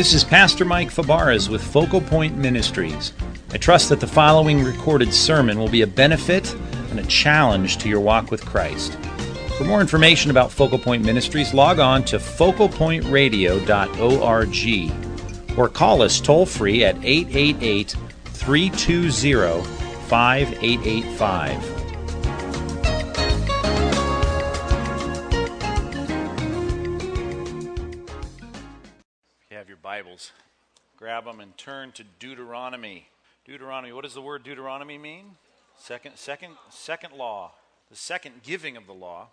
This is Pastor Mike Fabarez with Focal Point Ministries. I trust that the following recorded sermon will be a benefit and a challenge to your walk with Christ. For more information about Focal Point Ministries, log on to focalpointradio.org or call us toll free at 888 320 5885. Bibles, grab them and turn to Deuteronomy. Deuteronomy, what does the word Deuteronomy mean? Second, second, second law, the second giving of the law.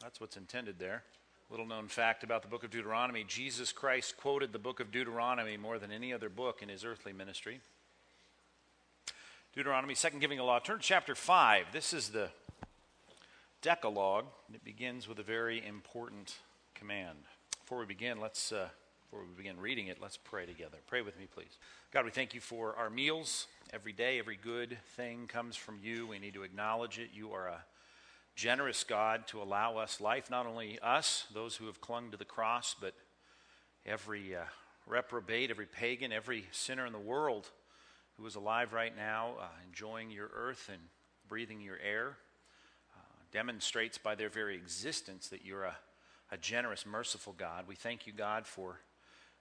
That's what's intended there. Little known fact about the book of Deuteronomy Jesus Christ quoted the book of Deuteronomy more than any other book in his earthly ministry. Deuteronomy, second giving of law. Turn to chapter 5. This is the Decalogue. and It begins with a very important command. Before we begin, let's. Uh, before we begin reading it, let's pray together. Pray with me, please. God, we thank you for our meals. Every day, every good thing comes from you. We need to acknowledge it. You are a generous God to allow us life, not only us, those who have clung to the cross, but every uh, reprobate, every pagan, every sinner in the world who is alive right now, uh, enjoying your earth and breathing your air, uh, demonstrates by their very existence that you're a, a generous, merciful God. We thank you, God, for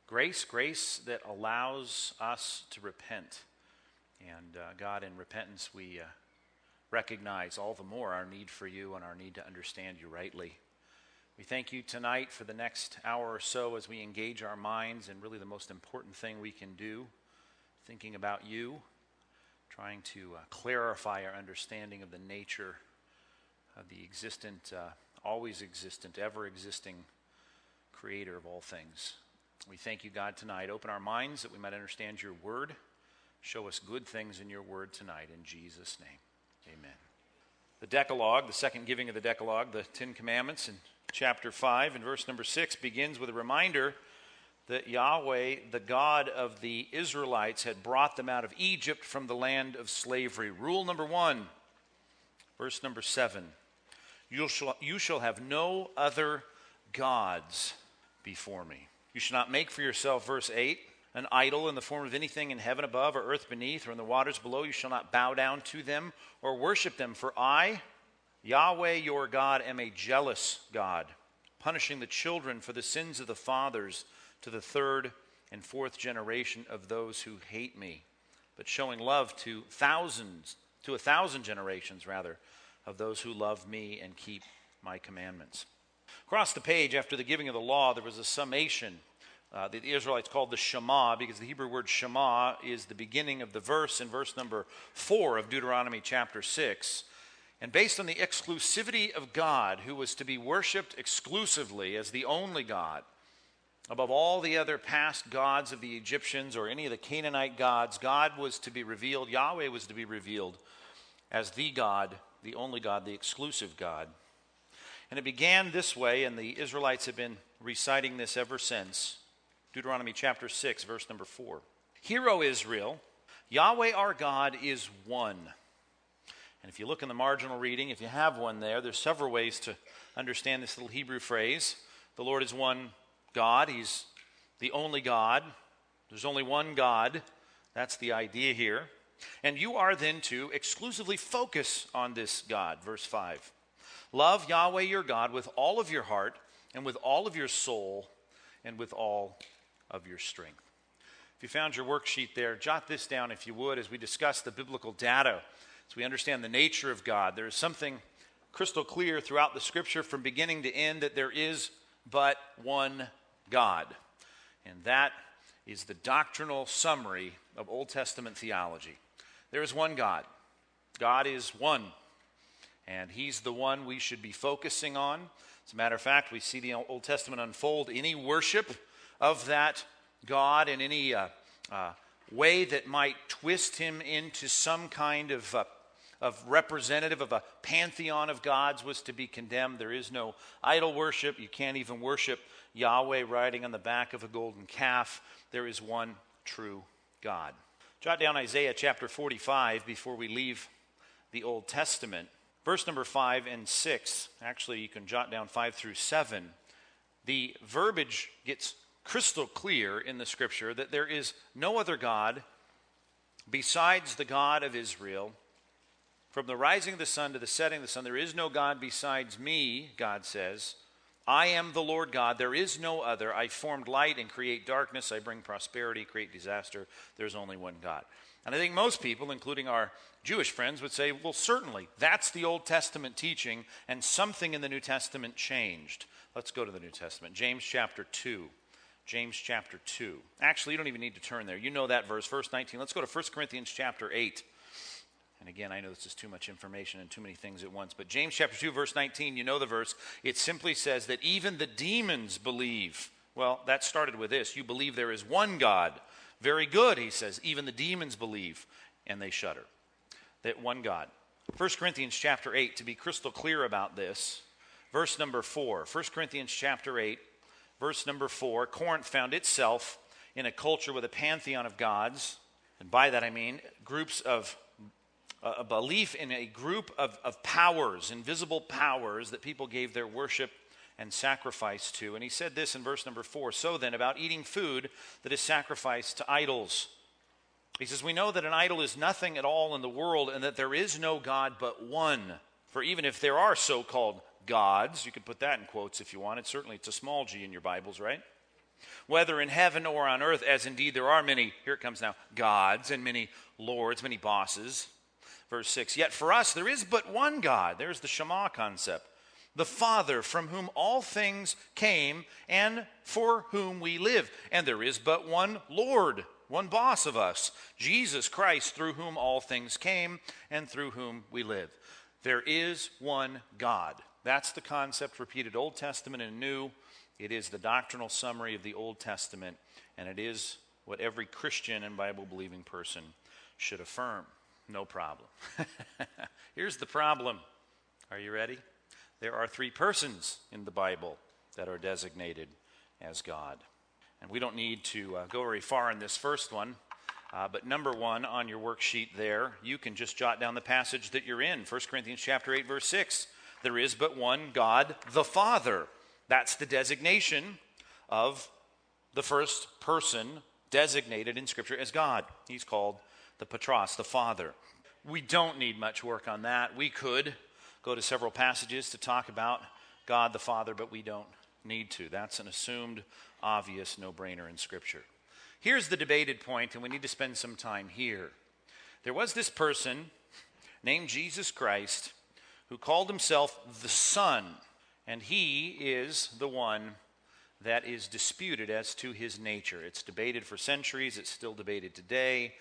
Grace, grace that allows us to repent. And uh, God, in repentance, we uh, recognize all the more our need for you and our need to understand you rightly. We thank you tonight for the next hour or so as we engage our minds in really the most important thing we can do, thinking about you, trying to uh, clarify our understanding of the nature of the existent, uh, always existent, ever existing creator of all things. We thank you, God, tonight. Open our minds that we might understand your word. Show us good things in your word tonight. In Jesus' name, amen. The Decalogue, the second giving of the Decalogue, the Ten Commandments in chapter 5 and verse number 6 begins with a reminder that Yahweh, the God of the Israelites, had brought them out of Egypt from the land of slavery. Rule number one, verse number 7 you shall, you shall have no other gods before me. You shall not make for yourself, verse 8, an idol in the form of anything in heaven above or earth beneath or in the waters below. You shall not bow down to them or worship them. For I, Yahweh your God, am a jealous God, punishing the children for the sins of the fathers to the third and fourth generation of those who hate me, but showing love to thousands, to a thousand generations rather, of those who love me and keep my commandments. Across the page, after the giving of the law, there was a summation uh, that the Israelites called the Shema because the Hebrew word Shema is the beginning of the verse in verse number 4 of Deuteronomy chapter 6. And based on the exclusivity of God, who was to be worshiped exclusively as the only God, above all the other past gods of the Egyptians or any of the Canaanite gods, God was to be revealed, Yahweh was to be revealed as the God, the only God, the exclusive God. And it began this way, and the Israelites have been reciting this ever since. Deuteronomy chapter 6, verse number 4. Hear, O Israel, Yahweh our God is one. And if you look in the marginal reading, if you have one there, there's several ways to understand this little Hebrew phrase. The Lord is one God, He's the only God. There's only one God. That's the idea here. And you are then to exclusively focus on this God. Verse 5. Love Yahweh your God with all of your heart and with all of your soul and with all of your strength. If you found your worksheet there, jot this down if you would as we discuss the biblical data, as we understand the nature of God. There is something crystal clear throughout the scripture from beginning to end that there is but one God. And that is the doctrinal summary of Old Testament theology. There is one God. God is one. And he's the one we should be focusing on. As a matter of fact, we see the Old Testament unfold any worship of that God in any uh, uh, way that might twist him into some kind of, uh, of representative of a pantheon of gods was to be condemned. There is no idol worship. You can't even worship Yahweh riding on the back of a golden calf. There is one true God. Jot down Isaiah chapter 45 before we leave the Old Testament. Verse number 5 and 6, actually, you can jot down 5 through 7. The verbiage gets crystal clear in the scripture that there is no other God besides the God of Israel. From the rising of the sun to the setting of the sun, there is no God besides me, God says. I am the Lord God. There is no other. I formed light and create darkness. I bring prosperity, create disaster. There's only one God. And I think most people, including our Jewish friends, would say, well, certainly, that's the Old Testament teaching, and something in the New Testament changed. Let's go to the New Testament. James chapter 2. James chapter 2. Actually, you don't even need to turn there. You know that verse, verse 19. Let's go to 1 Corinthians chapter 8. And again, I know this is too much information and too many things at once, but James chapter 2, verse 19, you know the verse. It simply says that even the demons believe. Well, that started with this you believe there is one God. Very good, he says. Even the demons believe, and they shudder. That one God. 1 Corinthians chapter 8, to be crystal clear about this, verse number 4. 1 Corinthians chapter 8, verse number 4. Corinth found itself in a culture with a pantheon of gods. And by that I mean groups of a belief in a group of, of powers, invisible powers that people gave their worship and sacrifice to. And he said this in verse number four So then, about eating food that is sacrificed to idols. He says, We know that an idol is nothing at all in the world and that there is no God but one. For even if there are so called gods, you could put that in quotes if you want. wanted. Certainly it's a small g in your Bibles, right? Whether in heaven or on earth, as indeed there are many, here it comes now, gods and many lords, many bosses. Verse 6 Yet for us there is but one God. There's the Shema concept. The Father, from whom all things came and for whom we live. And there is but one Lord, one boss of us, Jesus Christ, through whom all things came and through whom we live. There is one God. That's the concept repeated Old Testament and New. It is the doctrinal summary of the Old Testament, and it is what every Christian and Bible believing person should affirm. No problem. Here's the problem. Are you ready? There are three persons in the Bible that are designated as God. And we don't need to uh, go very far in this first one. Uh, but number one on your worksheet there, you can just jot down the passage that you're in 1 Corinthians chapter 8, verse 6. There is but one God, the Father. That's the designation of the first person designated in Scripture as God. He's called the Patros, the Father. We don't need much work on that. We could go to several passages to talk about God the Father, but we don't need to. That's an assumed, obvious no brainer in Scripture. Here's the debated point, and we need to spend some time here. There was this person named Jesus Christ who called himself the Son, and he is the one that is disputed as to his nature. It's debated for centuries, it's still debated today.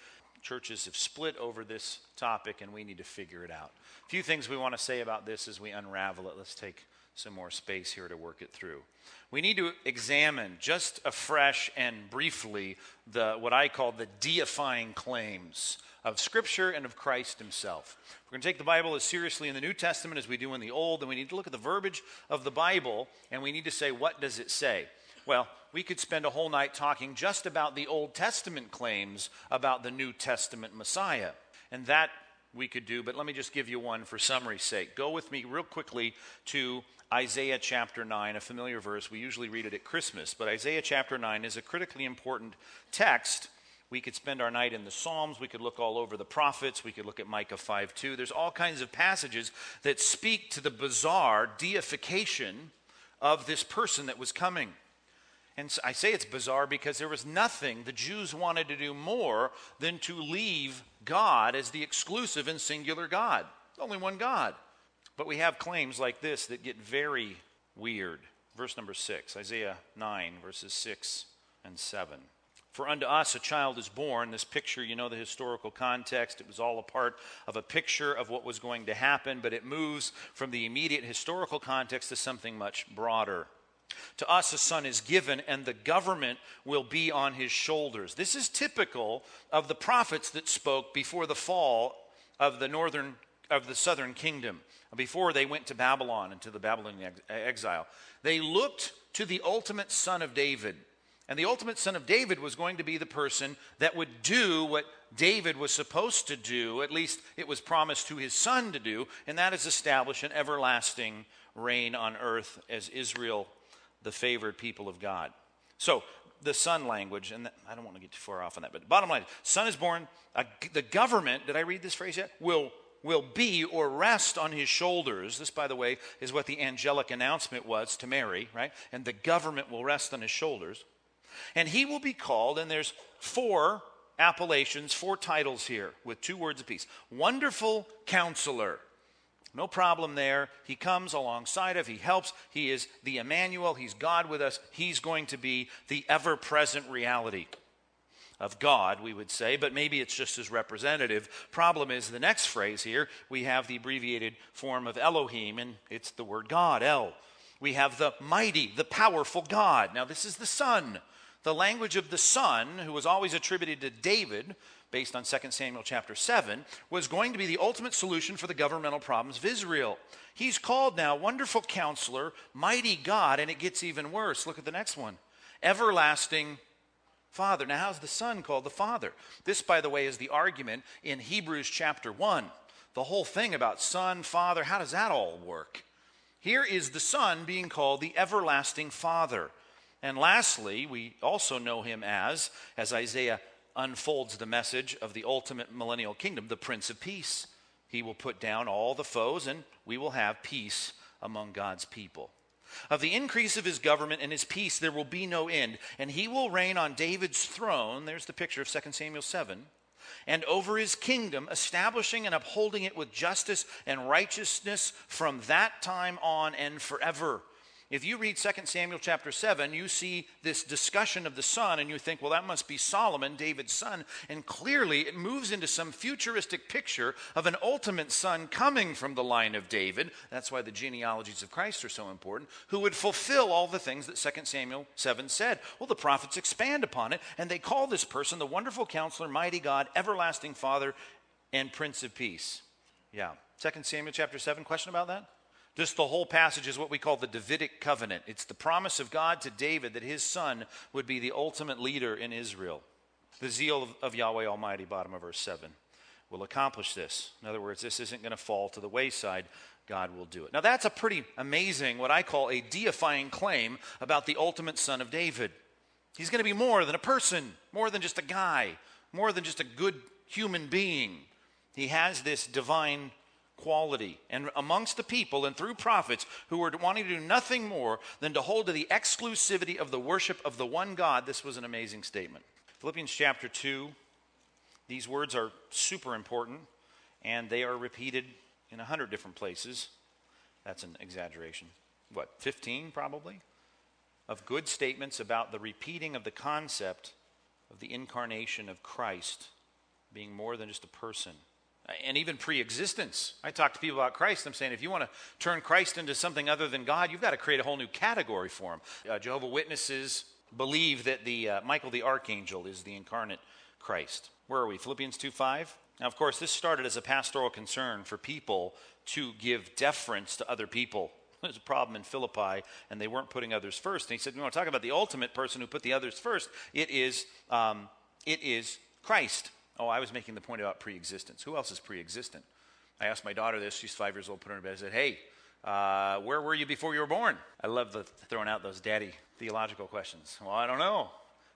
Churches have split over this topic, and we need to figure it out. A few things we want to say about this as we unravel it. Let's take some more space here to work it through. We need to examine just afresh and briefly the what I call the deifying claims of Scripture and of Christ Himself. We're going to take the Bible as seriously in the New Testament as we do in the Old, and we need to look at the verbiage of the Bible, and we need to say, what does it say? Well, we could spend a whole night talking just about the Old Testament claims about the New Testament Messiah. And that we could do, but let me just give you one for summary's sake. Go with me real quickly to Isaiah chapter 9, a familiar verse. We usually read it at Christmas, but Isaiah chapter 9 is a critically important text. We could spend our night in the Psalms. We could look all over the prophets. We could look at Micah 5 2. There's all kinds of passages that speak to the bizarre deification of this person that was coming. And I say it's bizarre because there was nothing the Jews wanted to do more than to leave God as the exclusive and singular God. Only one God. But we have claims like this that get very weird. Verse number 6, Isaiah 9, verses 6 and 7. For unto us a child is born. This picture, you know the historical context. It was all a part of a picture of what was going to happen, but it moves from the immediate historical context to something much broader. To us a son is given, and the government will be on his shoulders. This is typical of the prophets that spoke before the fall of the northern of the southern kingdom, before they went to Babylon and to the Babylonian exile. They looked to the ultimate son of David. And the ultimate son of David was going to be the person that would do what David was supposed to do, at least it was promised to his son to do, and that is establish an everlasting reign on earth as Israel the favored people of God. So, the son language, and I don't want to get too far off on that, but bottom line, son is born, the government, did I read this phrase yet? Will will be or rest on his shoulders. This, by the way, is what the angelic announcement was to Mary, right? And the government will rest on his shoulders. And he will be called, and there's four appellations, four titles here with two words apiece Wonderful Counselor. No problem there. He comes alongside of, he helps. He is the Emmanuel, he's God with us. He's going to be the ever present reality of God, we would say, but maybe it's just as representative. Problem is, the next phrase here, we have the abbreviated form of Elohim, and it's the word God, El. We have the mighty, the powerful God. Now, this is the Son. The language of the Son, who was always attributed to David, based on 2 Samuel chapter 7, was going to be the ultimate solution for the governmental problems of Israel. He's called now Wonderful Counselor, Mighty God, and it gets even worse. Look at the next one Everlasting Father. Now, how's the Son called the Father? This, by the way, is the argument in Hebrews chapter 1. The whole thing about Son, Father, how does that all work? Here is the Son being called the Everlasting Father. And lastly, we also know him as, as Isaiah unfolds the message of the ultimate millennial kingdom, the Prince of Peace. He will put down all the foes, and we will have peace among God's people. Of the increase of his government and his peace there will be no end, and he will reign on David's throne. There's the picture of 2 Samuel 7. And over his kingdom, establishing and upholding it with justice and righteousness from that time on and forever. If you read 2 Samuel chapter 7, you see this discussion of the son, and you think, well, that must be Solomon, David's son. And clearly, it moves into some futuristic picture of an ultimate son coming from the line of David. That's why the genealogies of Christ are so important, who would fulfill all the things that 2 Samuel 7 said. Well, the prophets expand upon it, and they call this person the wonderful counselor, mighty God, everlasting Father, and Prince of Peace. Yeah. 2 Samuel chapter 7, question about that? Just the whole passage is what we call the Davidic covenant. It's the promise of God to David that his son would be the ultimate leader in Israel. The zeal of, of Yahweh Almighty, bottom of verse 7, will accomplish this. In other words, this isn't going to fall to the wayside. God will do it. Now, that's a pretty amazing, what I call a deifying claim about the ultimate son of David. He's going to be more than a person, more than just a guy, more than just a good human being. He has this divine quality and amongst the people and through prophets who were wanting to do nothing more than to hold to the exclusivity of the worship of the one God, this was an amazing statement. Philippians chapter 2, these words are super important and they are repeated in a hundred different places. That's an exaggeration. What, 15 probably? Of good statements about the repeating of the concept of the incarnation of Christ being more than just a person and even pre-existence. I talk to people about Christ. I'm saying if you want to turn Christ into something other than God, you've got to create a whole new category for him. Uh, Jehovah Witnesses believe that the uh, Michael the archangel is the incarnate Christ. Where are we? Philippians 2:5. Now, of course, this started as a pastoral concern for people to give deference to other people. There's a problem in Philippi, and they weren't putting others first. And he said, "We want to talk about the ultimate person who put the others first. It is, um, it is Christ." Oh, I was making the point about pre-existence. Who else is pre-existent? I asked my daughter this. She's five years old. Put her in bed. I said, "Hey, uh, where were you before you were born?" I love the, throwing out those daddy theological questions. Well, I don't know.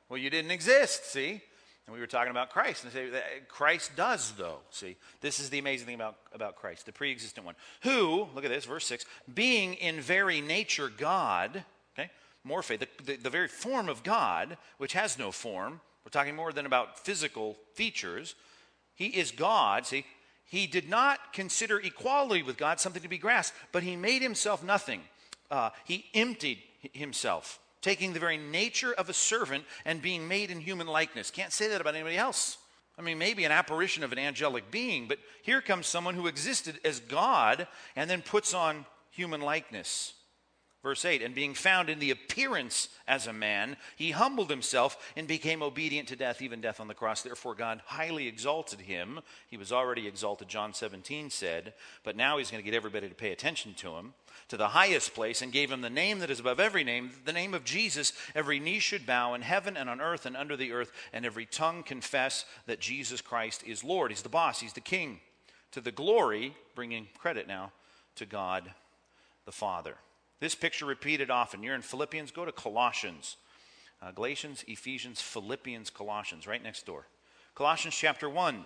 Well, you didn't exist. See, and we were talking about Christ, and say Christ does, though. See, this is the amazing thing about, about Christ, the pre-existent one, who, look at this, verse six, being in very nature God, okay, morphe, the, the, the very form of God, which has no form, we're talking more than about physical features. He is God. See, he did not consider equality with God something to be grasped, but he made himself nothing. Uh, he emptied himself, taking the very nature of a servant and being made in human likeness. Can't say that about anybody else. I mean, maybe an apparition of an angelic being, but here comes someone who existed as God and then puts on human likeness. Verse 8, and being found in the appearance as a man, he humbled himself and became obedient to death, even death on the cross. Therefore, God highly exalted him. He was already exalted, John 17 said, but now he's going to get everybody to pay attention to him, to the highest place, and gave him the name that is above every name, the name of Jesus. Every knee should bow in heaven and on earth and under the earth, and every tongue confess that Jesus Christ is Lord. He's the boss, he's the king. To the glory, bringing credit now to God the Father. This picture repeated often. You're in Philippians, go to Colossians. Uh, Galatians, Ephesians, Philippians, Colossians, right next door. Colossians chapter 1.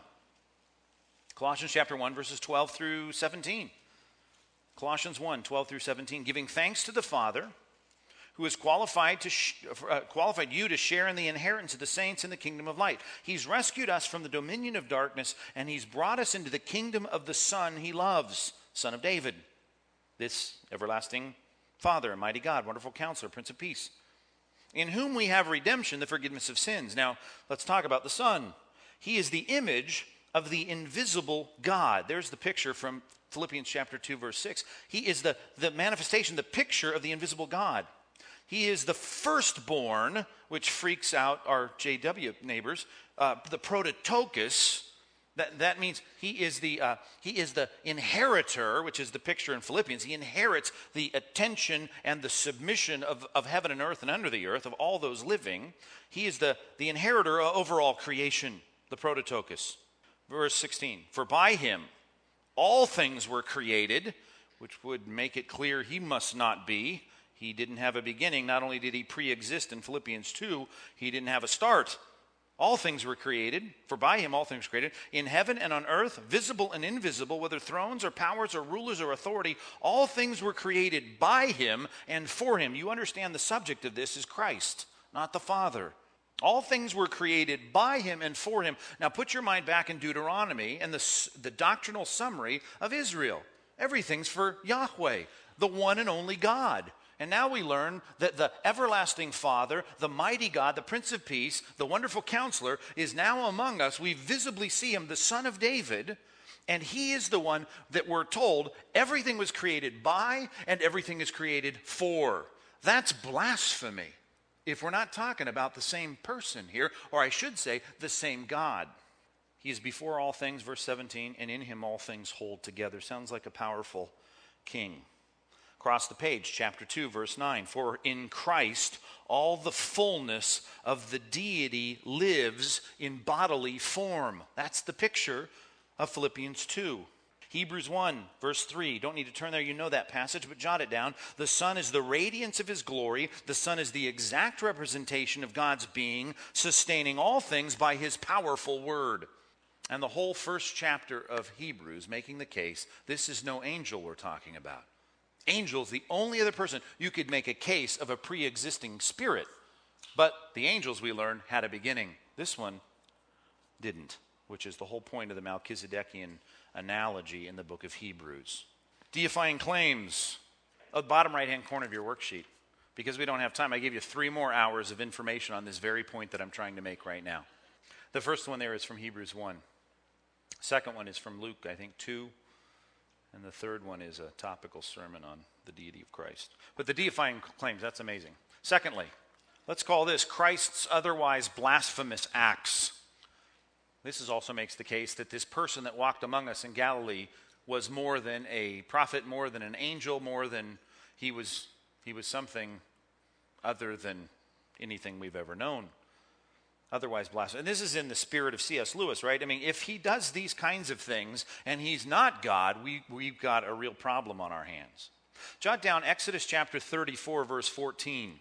Colossians chapter 1, verses 12 through 17. Colossians 1, 12 through 17. Giving thanks to the Father who has qualified, to sh- uh, qualified you to share in the inheritance of the saints in the kingdom of light. He's rescued us from the dominion of darkness, and he's brought us into the kingdom of the Son he loves, Son of David. This everlasting Father, mighty God, wonderful counselor, Prince of Peace, in whom we have redemption, the forgiveness of sins. Now, let's talk about the Son. He is the image of the invisible God. There's the picture from Philippians chapter 2, verse 6. He is the, the manifestation, the picture of the invisible God. He is the firstborn, which freaks out our JW neighbors, uh, the prototokos. That, that means he is, the, uh, he is the inheritor, which is the picture in Philippians. He inherits the attention and the submission of, of heaven and earth and under the earth, of all those living. He is the, the inheritor over all creation, the prototokos. Verse 16 For by him all things were created, which would make it clear he must not be he didn't have a beginning. Not only did he pre exist in Philippians 2, he didn't have a start. All things were created, for by him all things created, in heaven and on earth, visible and invisible, whether thrones or powers or rulers or authority, all things were created by him and for him. You understand the subject of this is Christ, not the Father. All things were created by him and for him. Now put your mind back in Deuteronomy and the, the doctrinal summary of Israel. Everything's for Yahweh, the one and only God. And now we learn that the everlasting Father, the mighty God, the Prince of Peace, the wonderful counselor, is now among us. We visibly see him, the Son of David, and he is the one that we're told everything was created by and everything is created for. That's blasphemy if we're not talking about the same person here, or I should say, the same God. He is before all things, verse 17, and in him all things hold together. Sounds like a powerful king. Across the page, chapter 2, verse 9. For in Christ all the fullness of the deity lives in bodily form. That's the picture of Philippians 2. Hebrews 1, verse 3. Don't need to turn there, you know that passage, but jot it down. The Son is the radiance of His glory. The Son is the exact representation of God's being, sustaining all things by His powerful word. And the whole first chapter of Hebrews making the case this is no angel we're talking about. Angels, the only other person you could make a case of a pre existing spirit. But the angels, we learn, had a beginning. This one didn't, which is the whole point of the Melchizedekian analogy in the book of Hebrews. Deifying claims. At the bottom right hand corner of your worksheet. Because we don't have time, I gave you three more hours of information on this very point that I'm trying to make right now. The first one there is from Hebrews 1. Second one is from Luke, I think, 2. And the third one is a topical sermon on the deity of Christ. But the deifying claims, that's amazing. Secondly, let's call this Christ's otherwise blasphemous acts. This is also makes the case that this person that walked among us in Galilee was more than a prophet, more than an angel, more than he was he was something other than anything we've ever known otherwise blasphemous. And this is in the spirit of C.S. Lewis, right? I mean, if he does these kinds of things and he's not God, we, we've got a real problem on our hands. Jot down Exodus chapter 34, verse 14.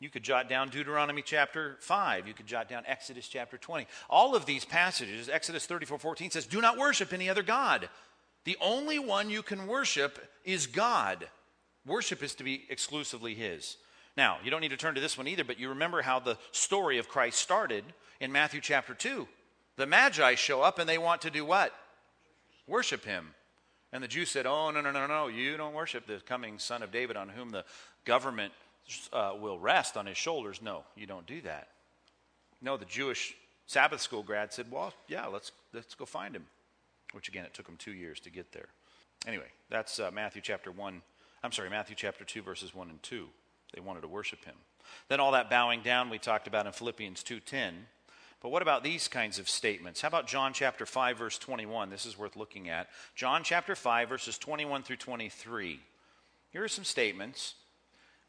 You could jot down Deuteronomy chapter 5. You could jot down Exodus chapter 20. All of these passages, Exodus 34, 14 says, Do not worship any other God. The only one you can worship is God. Worship is to be exclusively His. Now, you don't need to turn to this one either, but you remember how the story of Christ started in Matthew chapter 2. The Magi show up and they want to do what? Worship him. And the Jews said, Oh, no, no, no, no, you don't worship the coming son of David on whom the government uh, will rest on his shoulders. No, you don't do that. No, the Jewish Sabbath school grad said, Well, yeah, let's, let's go find him. Which again, it took him two years to get there. Anyway, that's uh, Matthew chapter 1. I'm sorry, Matthew chapter 2, verses 1 and 2. They wanted to worship him. Then all that bowing down we talked about in Philippians 2:10. But what about these kinds of statements? How about John chapter 5 verse 21? This is worth looking at. John chapter 5 verses 21 through 23. Here are some statements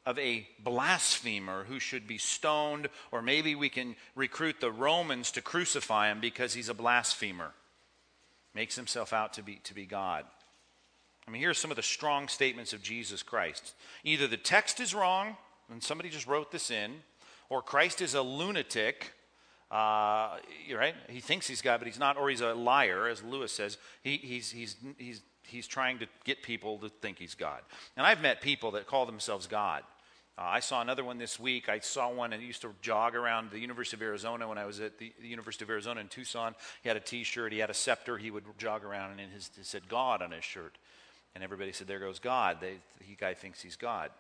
of a blasphemer who should be stoned or maybe we can recruit the Romans to crucify him because he's a blasphemer. Makes himself out to be to be God. I mean, here are some of the strong statements of Jesus Christ. Either the text is wrong, and somebody just wrote this in, or Christ is a lunatic. Uh, right? He thinks he's God, but he's not, or he's a liar, as Lewis says. He, he's, he's, he's, he's trying to get people to think he's God. And I've met people that call themselves God. Uh, I saw another one this week. I saw one and used to jog around the University of Arizona when I was at the, the University of Arizona in Tucson. He had a T-shirt. He had a scepter. He would jog around and his, said God on his shirt. And everybody said, "There goes God." They, he guy thinks he's God.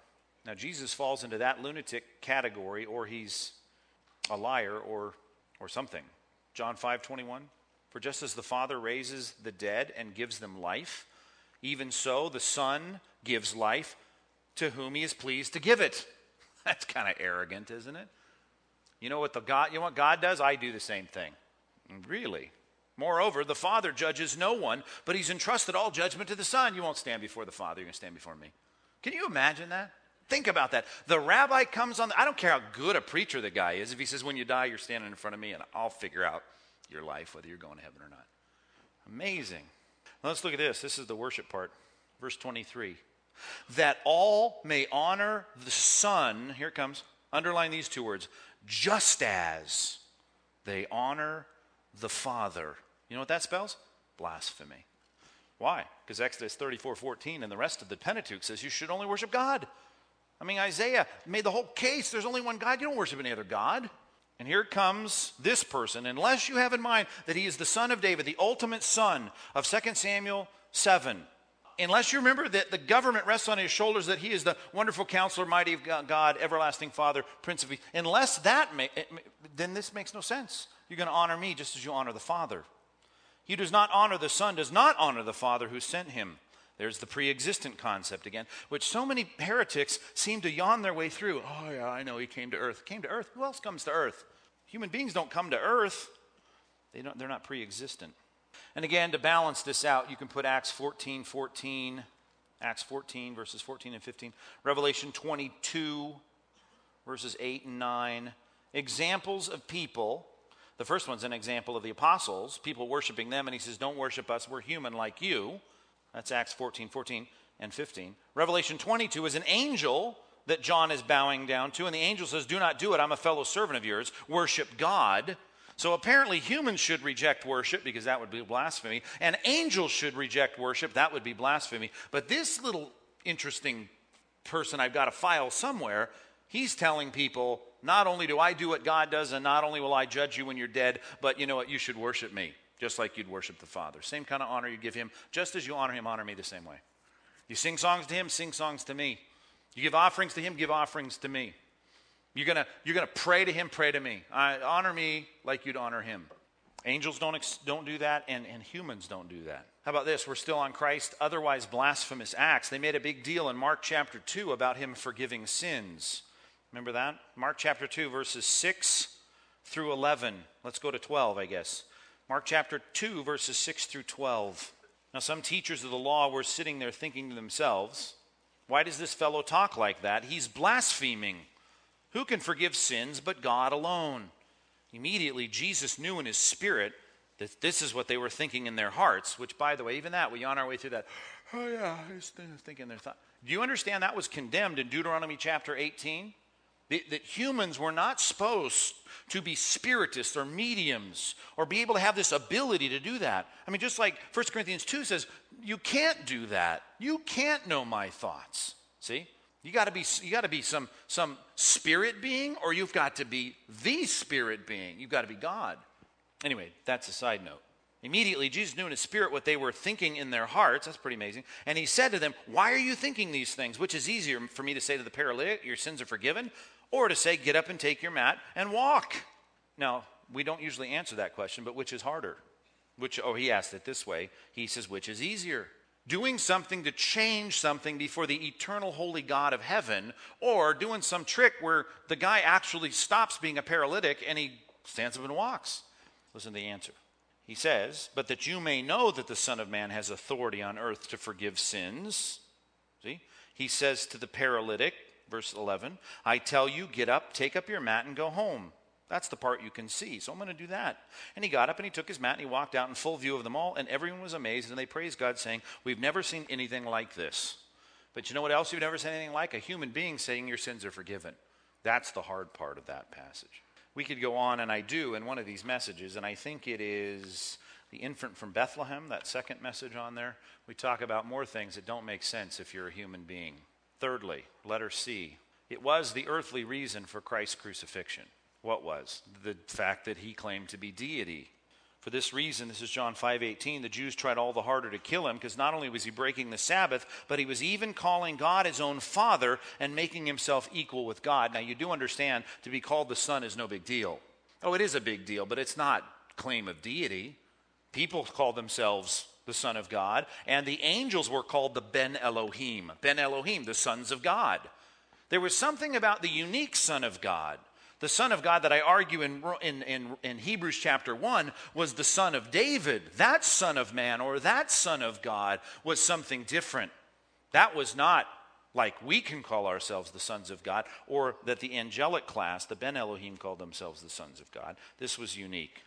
Now Jesus falls into that lunatic category, or he's a liar, or or something. John five twenty one. For just as the Father raises the dead and gives them life, even so the Son gives life to whom he is pleased to give it. That's kind of arrogant, isn't it? You know what the God you know what God does? I do the same thing. Really? Moreover, the Father judges no one, but he's entrusted all judgment to the Son. You won't stand before the Father, you're going to stand before me. Can you imagine that? Think about that. The rabbi comes on, the, I don't care how good a preacher the guy is, if he says, When you die, you're standing in front of me, and I'll figure out your life, whether you're going to heaven or not. Amazing. Now let's look at this. This is the worship part. Verse 23 that all may honor the Son, here it comes, underline these two words, just as they honor the Father. You know what that spells? Blasphemy. Why? Because Exodus 34 14 and the rest of the Pentateuch says you should only worship God. I mean, Isaiah made the whole case there's only one God. You don't worship any other God. And here comes this person, unless you have in mind that he is the son of David, the ultimate son of 2 Samuel 7 unless you remember that the government rests on his shoulders, that he is the wonderful counselor, mighty God, everlasting Father, Prince of Peace, unless that, then this makes no sense. You're going to honor me just as you honor the Father. He does not honor the Son, does not honor the Father who sent him. There's the pre existent concept again, which so many heretics seem to yawn their way through. Oh, yeah, I know he came to earth. Came to earth? Who else comes to earth? Human beings don't come to earth, they don't, they're not pre existent. And again, to balance this out, you can put Acts 14 14, Acts 14, verses 14 and 15, Revelation 22, verses 8 and 9. Examples of people. The first one's an example of the apostles, people worshiping them, and he says, Don't worship us, we're human like you. That's Acts 14 14 and 15. Revelation 22 is an angel that John is bowing down to, and the angel says, Do not do it, I'm a fellow servant of yours. Worship God. So apparently, humans should reject worship because that would be blasphemy, and angels should reject worship. That would be blasphemy. But this little interesting person I've got a file somewhere, he's telling people, not only do I do what God does, and not only will I judge you when you're dead, but you know what? You should worship me, just like you'd worship the Father. Same kind of honor you give him, just as you honor him, honor me the same way. You sing songs to him, sing songs to me. You give offerings to him, give offerings to me. You're going to you're gonna pray to him, pray to me. I, honor me like you'd honor him. Angels don't, ex- don't do that, and, and humans don't do that. How about this? We're still on Christ, otherwise blasphemous acts. They made a big deal in Mark chapter 2 about him forgiving sins. Remember that? Mark chapter 2, verses 6 through 11. Let's go to 12, I guess. Mark chapter 2, verses 6 through 12. Now, some teachers of the law were sitting there thinking to themselves, why does this fellow talk like that? He's blaspheming. Who can forgive sins but God alone? Immediately, Jesus knew in his spirit that this is what they were thinking in their hearts, which, by the way, even that, we on our way through that. Oh, yeah, I was thinking their thought. Do you understand that was condemned in Deuteronomy chapter 18? That humans were not supposed to be spiritists or mediums or be able to have this ability to do that. I mean, just like 1 Corinthians 2 says, you can't do that. You can't know my thoughts. See? You got to be you got to be some some spirit being or you've got to be the spirit being. You've got to be God. Anyway, that's a side note. Immediately Jesus knew in his spirit what they were thinking in their hearts. That's pretty amazing. And he said to them, "Why are you thinking these things? Which is easier for me to say to the paralytic, your sins are forgiven, or to say, get up and take your mat and walk?" Now, we don't usually answer that question, but which is harder? Which oh, he asked it this way. He says, "Which is easier?" doing something to change something before the eternal holy God of heaven, or doing some trick where the guy actually stops being a paralytic and he stands up and walks. Listen to the answer. He says, But that you may know that the Son of Man has authority on earth to forgive sins. See? He says to the paralytic, verse 11, I tell you, get up, take up your mat, and go home. That's the part you can see. So I'm going to do that. And he got up and he took his mat and he walked out in full view of them all, and everyone was amazed and they praised God, saying, We've never seen anything like this. But you know what else you've never seen anything like? A human being saying your sins are forgiven. That's the hard part of that passage. We could go on, and I do in one of these messages, and I think it is the infant from Bethlehem, that second message on there. We talk about more things that don't make sense if you're a human being. Thirdly, letter C, it was the earthly reason for Christ's crucifixion. What was? The fact that he claimed to be deity. For this reason, this is John 5:18, the Jews tried all the harder to kill him because not only was he breaking the Sabbath, but he was even calling God his own father and making himself equal with God. Now you do understand to be called the son is no big deal. Oh, it is a big deal, but it's not claim of deity. People call themselves the son of God, and the angels were called the Ben Elohim. Ben Elohim, the sons of God. There was something about the unique son of God the Son of God that I argue in, in, in, in, Hebrews chapter 1 was the Son of David. That Son of Man or that Son of God was something different. That was not like we can call ourselves the sons of God or that the angelic class, the Ben Elohim, called themselves the sons of God. This was unique.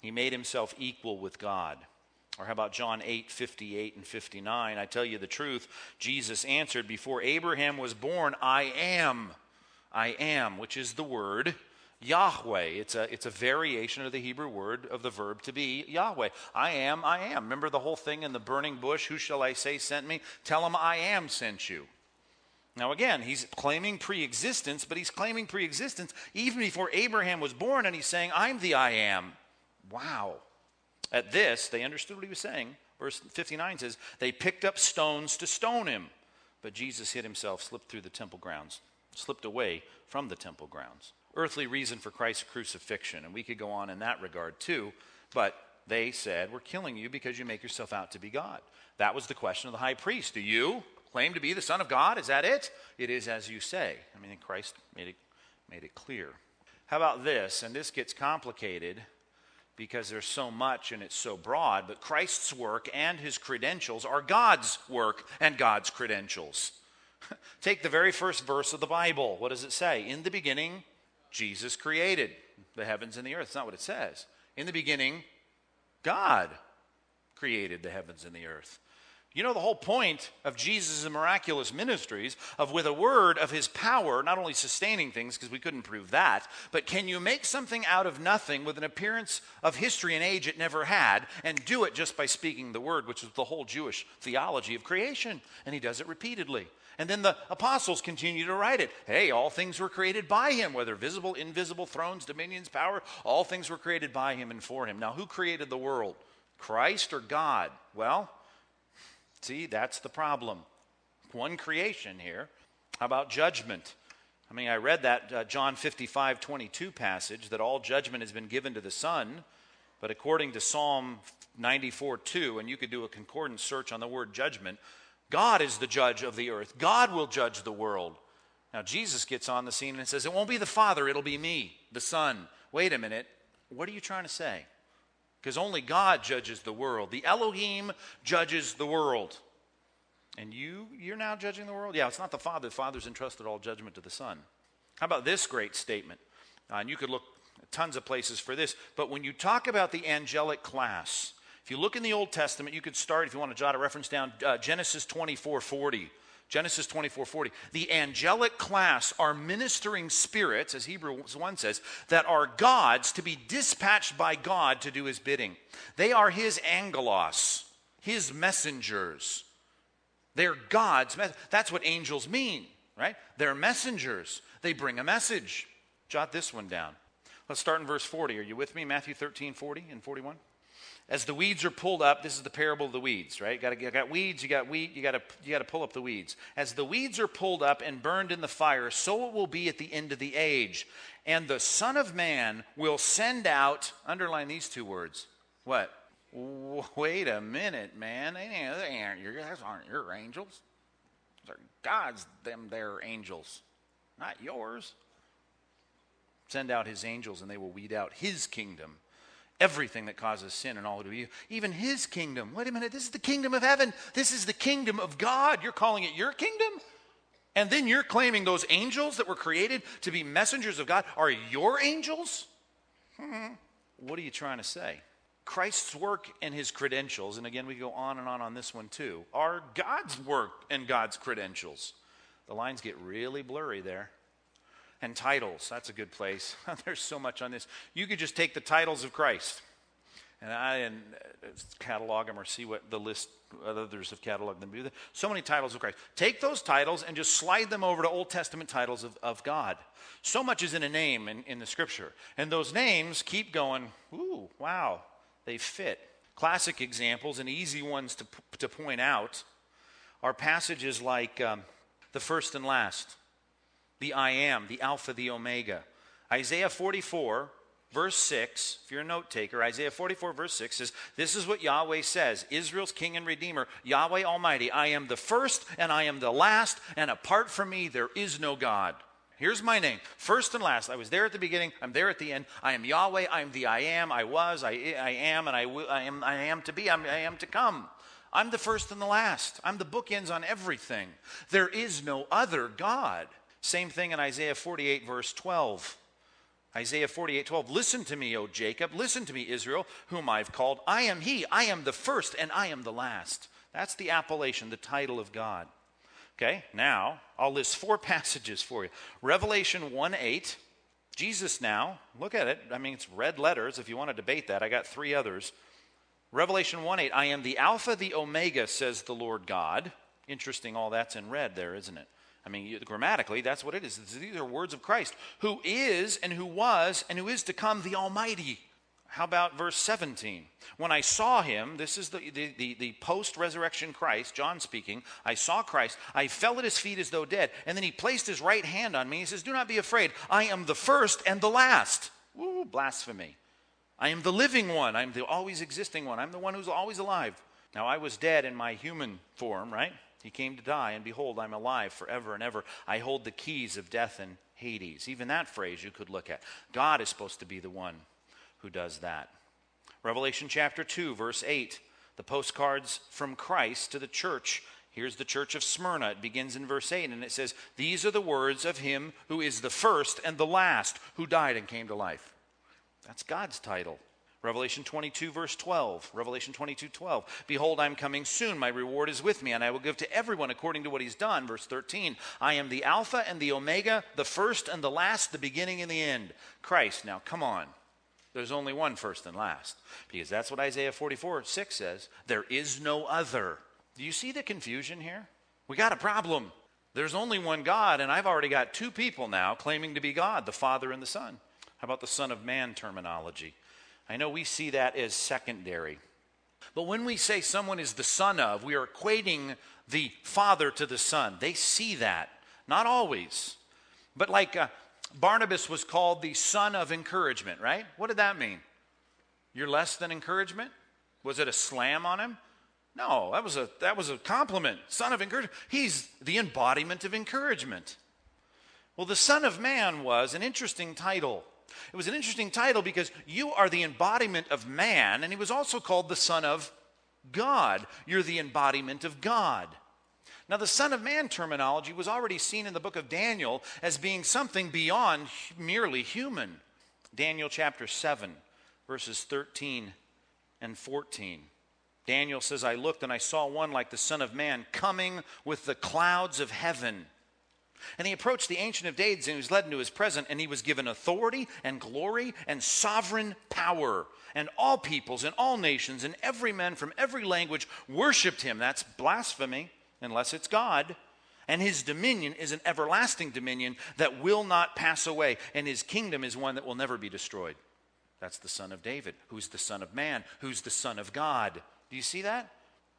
He made himself equal with God. Or how about John 8, 58 and 59? I tell you the truth, Jesus answered, Before Abraham was born, I am. I am, which is the word Yahweh. It's a, it's a variation of the Hebrew word of the verb to be Yahweh. I am, I am. Remember the whole thing in the burning bush? Who shall I say sent me? Tell him I am sent you. Now, again, he's claiming pre existence, but he's claiming pre existence even before Abraham was born, and he's saying, I'm the I am. Wow. At this, they understood what he was saying. Verse 59 says, They picked up stones to stone him, but Jesus hid himself, slipped through the temple grounds slipped away from the temple grounds. Earthly reason for Christ's crucifixion, and we could go on in that regard too, but they said, We're killing you because you make yourself out to be God. That was the question of the high priest. Do you claim to be the Son of God? Is that it? It is as you say. I mean, Christ made it, made it clear. How about this? And this gets complicated because there's so much and it's so broad, but Christ's work and his credentials are God's work and God's credentials. Take the very first verse of the Bible. What does it say? In the beginning, Jesus created the heavens and the earth. It's not what it says. In the beginning, God created the heavens and the earth. You know, the whole point of Jesus' miraculous ministries, of with a word of his power, not only sustaining things, because we couldn't prove that, but can you make something out of nothing with an appearance of history and age it never had, and do it just by speaking the word, which is the whole Jewish theology of creation? And he does it repeatedly. And then the apostles continue to write it. Hey, all things were created by him, whether visible, invisible, thrones, dominions, power, all things were created by him and for him. Now, who created the world? Christ or God? Well, see, that's the problem. One creation here. How about judgment? I mean, I read that uh, John 55 22 passage that all judgment has been given to the Son, but according to Psalm 94 2, and you could do a concordance search on the word judgment, God is the judge of the earth. God will judge the world. Now, Jesus gets on the scene and says, It won't be the Father, it'll be me, the Son. Wait a minute. What are you trying to say? Because only God judges the world. The Elohim judges the world. And you, you're now judging the world? Yeah, it's not the Father. The Father's entrusted all judgment to the Son. How about this great statement? Uh, and you could look tons of places for this. But when you talk about the angelic class, if you look in the Old Testament, you could start, if you want to jot a reference down, uh, Genesis 24 40. Genesis 24 40. The angelic class are ministering spirits, as Hebrews 1 says, that are gods to be dispatched by God to do his bidding. They are his angelos, his messengers. They're God's. That's what angels mean, right? They're messengers. They bring a message. Jot this one down. Let's start in verse 40. Are you with me? Matthew 13 40 and 41. As the weeds are pulled up, this is the parable of the weeds, right? Got you got weeds, you got wheat, you got to you got to pull up the weeds. As the weeds are pulled up and burned in the fire, so it will be at the end of the age. And the Son of Man will send out. Underline these two words. What? Wait a minute, man. They aren't your, those aren't your angels. Those are God's them their angels, not yours. Send out his angels, and they will weed out his kingdom everything that causes sin and all to be even his kingdom. Wait a minute this is the kingdom of heaven. This is the kingdom of god. You're calling it your kingdom? And then you're claiming those angels that were created to be messengers of god are your angels? Hmm. what are you trying to say? Christ's work and his credentials and again we go on and on on this one too are god's work and god's credentials. The lines get really blurry there And titles, that's a good place. There's so much on this. You could just take the titles of Christ and I and uh, catalog them or see what the list others have cataloged them. So many titles of Christ. Take those titles and just slide them over to Old Testament titles of, of God. So much is in a name in, in the scripture. And those names keep going, ooh, wow, they fit. Classic examples and easy ones to, to point out are passages like um, the first and last, the I am, the Alpha, the Omega. Isaiah 44 verse 6, if you're a note taker, Isaiah 44, verse 6 says, This is what Yahweh says Israel's King and Redeemer, Yahweh Almighty. I am the first and I am the last, and apart from me, there is no God. Here's my name, first and last. I was there at the beginning, I'm there at the end. I am Yahweh, I am the I am, I was, I, I am, and I, will, I, am, I am to be, I'm, I am to come. I'm the first and the last. I'm the bookends on everything. There is no other God. Same thing in Isaiah 48, verse 12. Isaiah 48 12, listen to me, O Jacob, listen to me, Israel, whom I've called. I am he, I am the first, and I am the last. That's the appellation, the title of God. Okay, now I'll list four passages for you. Revelation 1 8, Jesus now, look at it. I mean, it's red letters. If you want to debate that, I got three others. Revelation 1 8, I am the Alpha, the Omega, says the Lord God. Interesting, all that's in red there, isn't it? I mean, grammatically, that's what it is. These are words of Christ, who is and who was and who is to come the Almighty. How about verse 17? When I saw him, this is the, the, the, the post resurrection Christ, John speaking. I saw Christ. I fell at his feet as though dead. And then he placed his right hand on me. He says, Do not be afraid. I am the first and the last. Woo, blasphemy. I am the living one. I'm the always existing one. I'm the one who's always alive. Now, I was dead in my human form, right? He came to die, and behold, I'm alive forever and ever. I hold the keys of death and Hades. Even that phrase you could look at. God is supposed to be the one who does that. Revelation chapter 2, verse 8, the postcards from Christ to the church. Here's the church of Smyrna. It begins in verse 8, and it says, These are the words of him who is the first and the last, who died and came to life. That's God's title. Revelation 22, verse 12. Revelation 22, 12. Behold, I'm coming soon. My reward is with me, and I will give to everyone according to what he's done. Verse 13. I am the Alpha and the Omega, the first and the last, the beginning and the end. Christ. Now, come on. There's only one first and last, because that's what Isaiah 44, 6 says. There is no other. Do you see the confusion here? We got a problem. There's only one God, and I've already got two people now claiming to be God, the Father and the Son. How about the Son of Man terminology? I know we see that as secondary. But when we say someone is the son of, we are equating the father to the son. They see that. Not always. But like uh, Barnabas was called the son of encouragement, right? What did that mean? You're less than encouragement? Was it a slam on him? No, that was a that was a compliment. Son of encouragement. He's the embodiment of encouragement. Well, the Son of Man was an interesting title. It was an interesting title because you are the embodiment of man, and he was also called the Son of God. You're the embodiment of God. Now, the Son of Man terminology was already seen in the book of Daniel as being something beyond merely human. Daniel chapter 7, verses 13 and 14. Daniel says, I looked and I saw one like the Son of Man coming with the clouds of heaven. And he approached the Ancient of Days and he was led into his presence, and he was given authority and glory and sovereign power. And all peoples and all nations and every man from every language worshiped him. That's blasphemy, unless it's God. And his dominion is an everlasting dominion that will not pass away, and his kingdom is one that will never be destroyed. That's the Son of David, who's the Son of Man, who's the Son of God. Do you see that?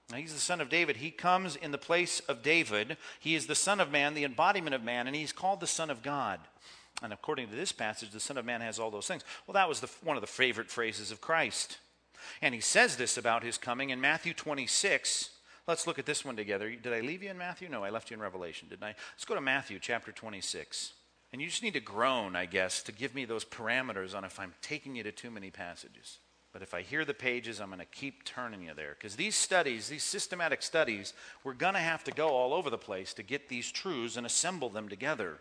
Now, he's the son of David. He comes in the place of David. He is the son of man, the embodiment of man, and he's called the son of God. And according to this passage, the son of man has all those things. Well, that was the, one of the favorite phrases of Christ. And he says this about his coming in Matthew 26. Let's look at this one together. Did I leave you in Matthew? No, I left you in Revelation, didn't I? Let's go to Matthew chapter 26. And you just need to groan, I guess, to give me those parameters on if I'm taking you to too many passages. But if I hear the pages, I'm going to keep turning you there. Because these studies, these systematic studies, we're going to have to go all over the place to get these truths and assemble them together.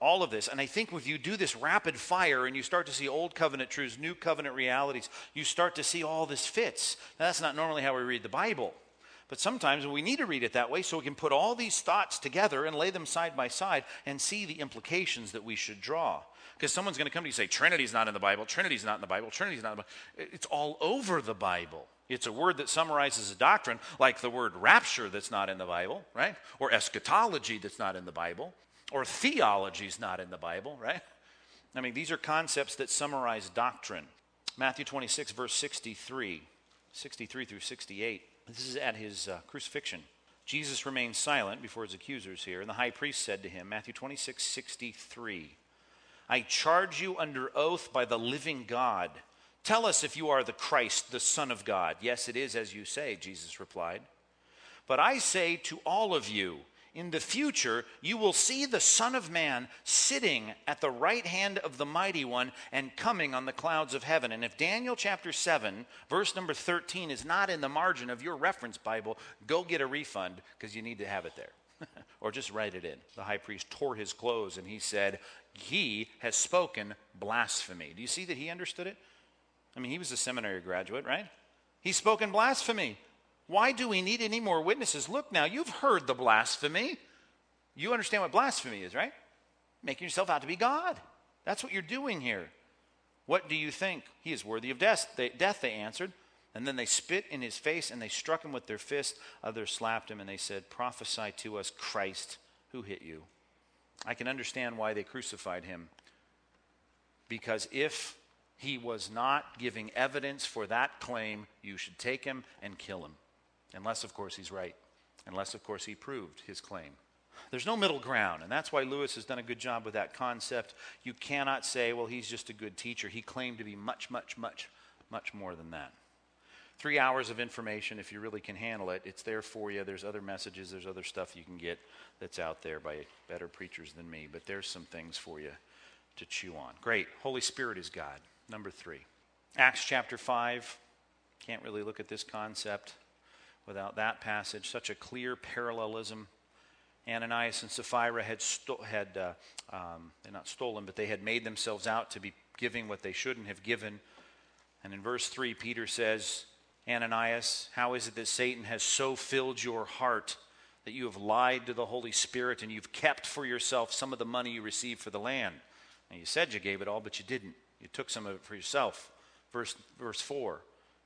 All of this. And I think if you do this rapid fire and you start to see old covenant truths, new covenant realities, you start to see all this fits. Now, that's not normally how we read the Bible. But sometimes we need to read it that way so we can put all these thoughts together and lay them side by side and see the implications that we should draw. Because someone's going to come to you and say, Trinity's not in the Bible, Trinity's not in the Bible, Trinity's not in the Bible. It's all over the Bible. It's a word that summarizes a doctrine, like the word rapture that's not in the Bible, right? Or eschatology that's not in the Bible, or theology's not in the Bible, right? I mean, these are concepts that summarize doctrine. Matthew 26, verse 63, 63 through 68. This is at his uh, crucifixion. Jesus remained silent before his accusers here, and the high priest said to him, Matthew 26, 63, I charge you under oath by the living God. Tell us if you are the Christ, the Son of God. Yes, it is as you say, Jesus replied. But I say to all of you, in the future, you will see the Son of Man sitting at the right hand of the Mighty One and coming on the clouds of heaven. And if Daniel chapter 7, verse number 13, is not in the margin of your reference Bible, go get a refund because you need to have it there. or just write it in. The high priest tore his clothes and he said, He has spoken blasphemy. Do you see that he understood it? I mean, he was a seminary graduate, right? He's spoken blasphemy. Why do we need any more witnesses? Look now, you've heard the blasphemy. You understand what blasphemy is, right? Making yourself out to be God. That's what you're doing here. What do you think? He is worthy of death, they, death, they answered. And then they spit in his face and they struck him with their fist. Others slapped him and they said, Prophesy to us, Christ, who hit you? I can understand why they crucified him. Because if he was not giving evidence for that claim, you should take him and kill him. Unless, of course, he's right. Unless, of course, he proved his claim. There's no middle ground, and that's why Lewis has done a good job with that concept. You cannot say, well, he's just a good teacher. He claimed to be much, much, much, much more than that. Three hours of information, if you really can handle it, it's there for you. There's other messages, there's other stuff you can get that's out there by better preachers than me, but there's some things for you to chew on. Great. Holy Spirit is God. Number three. Acts chapter 5. Can't really look at this concept without that passage. Such a clear parallelism. Ananias and Sapphira had, sto- had uh, um, they're not stolen, but they had made themselves out to be giving what they shouldn't have given. And in verse 3, Peter says, Ananias, how is it that Satan has so filled your heart that you have lied to the Holy Spirit and you've kept for yourself some of the money you received for the land? And you said you gave it all, but you didn't. You took some of it for yourself. Verse, verse 4.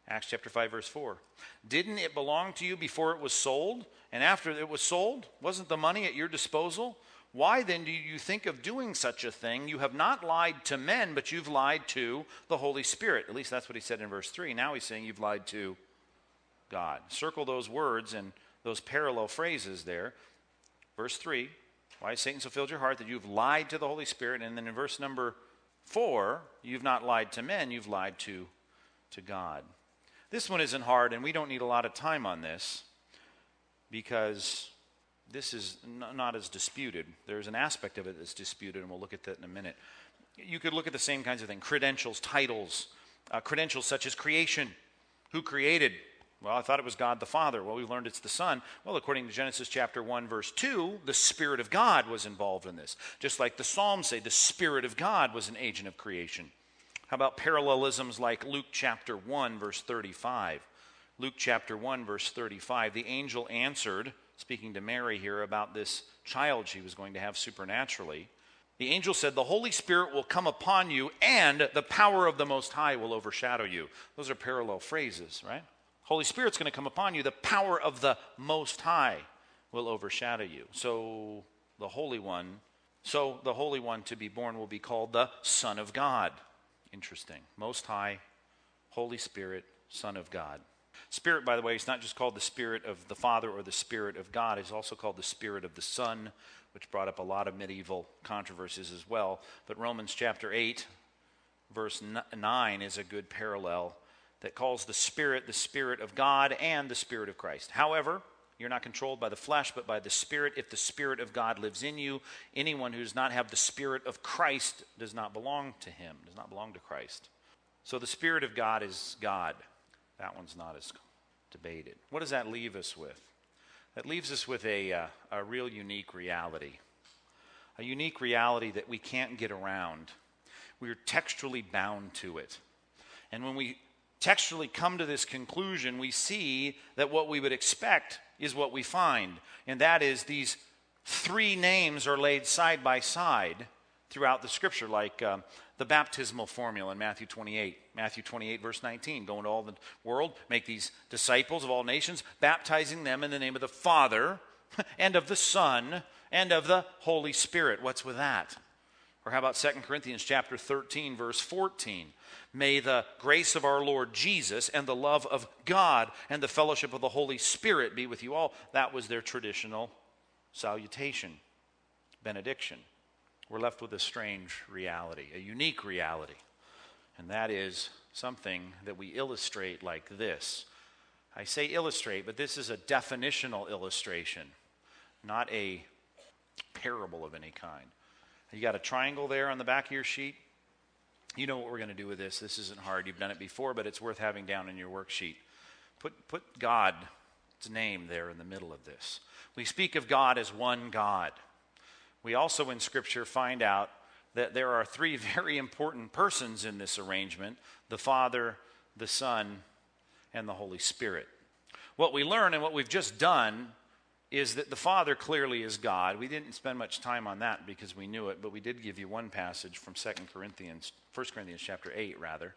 Acts chapter 5, verse 4. Didn't it belong to you before it was sold? And after it was sold, wasn't the money at your disposal? Why then do you think of doing such a thing? You have not lied to men, but you've lied to the Holy Spirit. At least that's what he said in verse 3. Now he's saying you've lied to God. Circle those words and those parallel phrases there. Verse 3 Why has Satan so filled your heart that you've lied to the Holy Spirit? And then in verse number 4, you've not lied to men, you've lied to, to God. This one isn't hard, and we don't need a lot of time on this because this is n- not as disputed. There's an aspect of it that's disputed, and we'll look at that in a minute. You could look at the same kinds of things credentials, titles, uh, credentials such as creation. Who created? Well, I thought it was God the Father. Well, we learned it's the Son. Well, according to Genesis chapter 1, verse 2, the Spirit of God was involved in this. Just like the Psalms say, the Spirit of God was an agent of creation. How about parallelisms like Luke chapter 1, verse 35? Luke chapter 1, verse 35. The angel answered, speaking to Mary here about this child she was going to have supernaturally. The angel said, The Holy Spirit will come upon you, and the power of the Most High will overshadow you. Those are parallel phrases, right? Holy Spirit's going to come upon you. The power of the Most High will overshadow you. So the Holy One, so the Holy One to be born will be called the Son of God. Interesting. Most High, Holy Spirit, Son of God. Spirit, by the way, is not just called the Spirit of the Father or the Spirit of God, it's also called the Spirit of the Son, which brought up a lot of medieval controversies as well. But Romans chapter 8, verse 9 is a good parallel that calls the Spirit the Spirit of God and the Spirit of Christ. However, you're not controlled by the flesh, but by the Spirit. If the Spirit of God lives in you, anyone who does not have the Spirit of Christ does not belong to him, does not belong to Christ. So the Spirit of God is God. That one's not as debated. What does that leave us with? That leaves us with a, uh, a real unique reality. A unique reality that we can't get around. We're textually bound to it. And when we textually come to this conclusion, we see that what we would expect is what we find, and that is these three names are laid side by side throughout the scripture, like um, the baptismal formula in Matthew 28. Matthew 28, verse 19 Go into all the world, make these disciples of all nations, baptizing them in the name of the Father, and of the Son, and of the Holy Spirit. What's with that? Or how about 2 Corinthians chapter 13 verse 14? May the grace of our Lord Jesus and the love of God and the fellowship of the Holy Spirit be with you all. That was their traditional salutation, benediction. We're left with a strange reality, a unique reality. And that is something that we illustrate like this. I say illustrate, but this is a definitional illustration, not a parable of any kind. You got a triangle there on the back of your sheet. You know what we're going to do with this. This isn't hard. You've done it before, but it's worth having down in your worksheet. Put, put God's name there in the middle of this. We speak of God as one God. We also in Scripture find out that there are three very important persons in this arrangement the Father, the Son, and the Holy Spirit. What we learn and what we've just done is that the Father clearly is God. We didn't spend much time on that because we knew it, but we did give you one passage from 2 Corinthians, 1 Corinthians chapter 8, rather.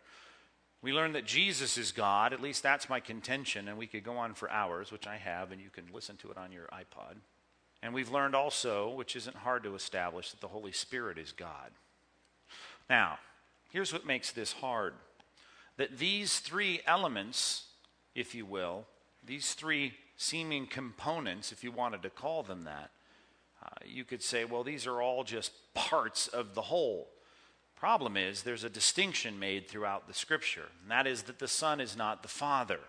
We learned that Jesus is God, at least that's my contention, and we could go on for hours, which I have, and you can listen to it on your iPod. And we've learned also, which isn't hard to establish, that the Holy Spirit is God. Now, here's what makes this hard that these three elements, if you will, these three seeming components, if you wanted to call them that, uh, you could say, well, these are all just parts of the whole. Problem is, there's a distinction made throughout the scripture, and that is that the Son is not the Father.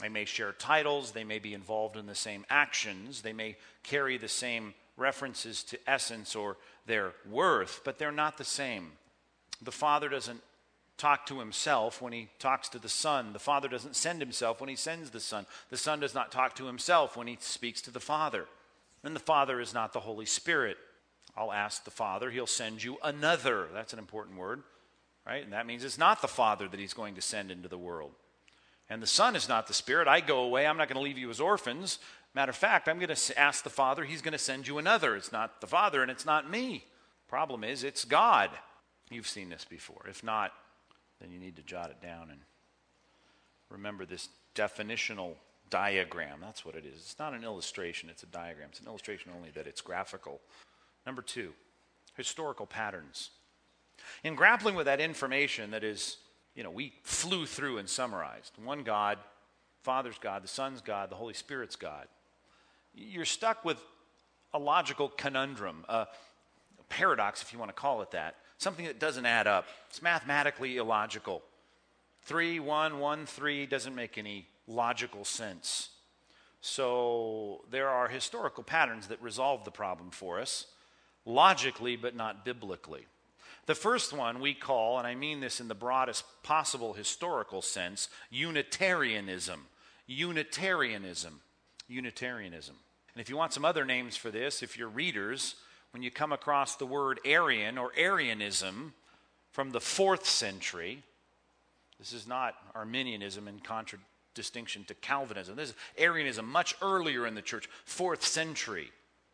They may share titles, they may be involved in the same actions, they may carry the same references to essence or their worth, but they're not the same. The Father doesn't talk to himself when he talks to the Son. The Father doesn't send himself when he sends the Son. The Son does not talk to himself when he speaks to the Father. And the Father is not the Holy Spirit. I'll ask the Father, he'll send you another. That's an important word, right? And that means it's not the Father that he's going to send into the world. And the Son is not the Spirit. I go away. I'm not going to leave you as orphans. Matter of fact, I'm going to ask the Father, he's going to send you another. It's not the Father and it's not me. Problem is, it's God. You've seen this before. If not, then you need to jot it down and remember this definitional diagram. That's what it is. It's not an illustration, it's a diagram. It's an illustration only that it's graphical. Number two, historical patterns. In grappling with that information that is, you know, we flew through and summarized one God, Father's God, the Son's God, the Holy Spirit's God. You're stuck with a logical conundrum, a paradox, if you want to call it that, something that doesn't add up. It's mathematically illogical. 3, 1, 1, 3 doesn't make any logical sense. So there are historical patterns that resolve the problem for us, logically but not biblically. The first one we call, and I mean this in the broadest possible historical sense, Unitarianism. Unitarianism. Unitarianism. And if you want some other names for this, if you're readers, when you come across the word Arian or Arianism from the fourth century, this is not Arminianism in contradistinction to Calvinism. This is Arianism much earlier in the church, fourth century.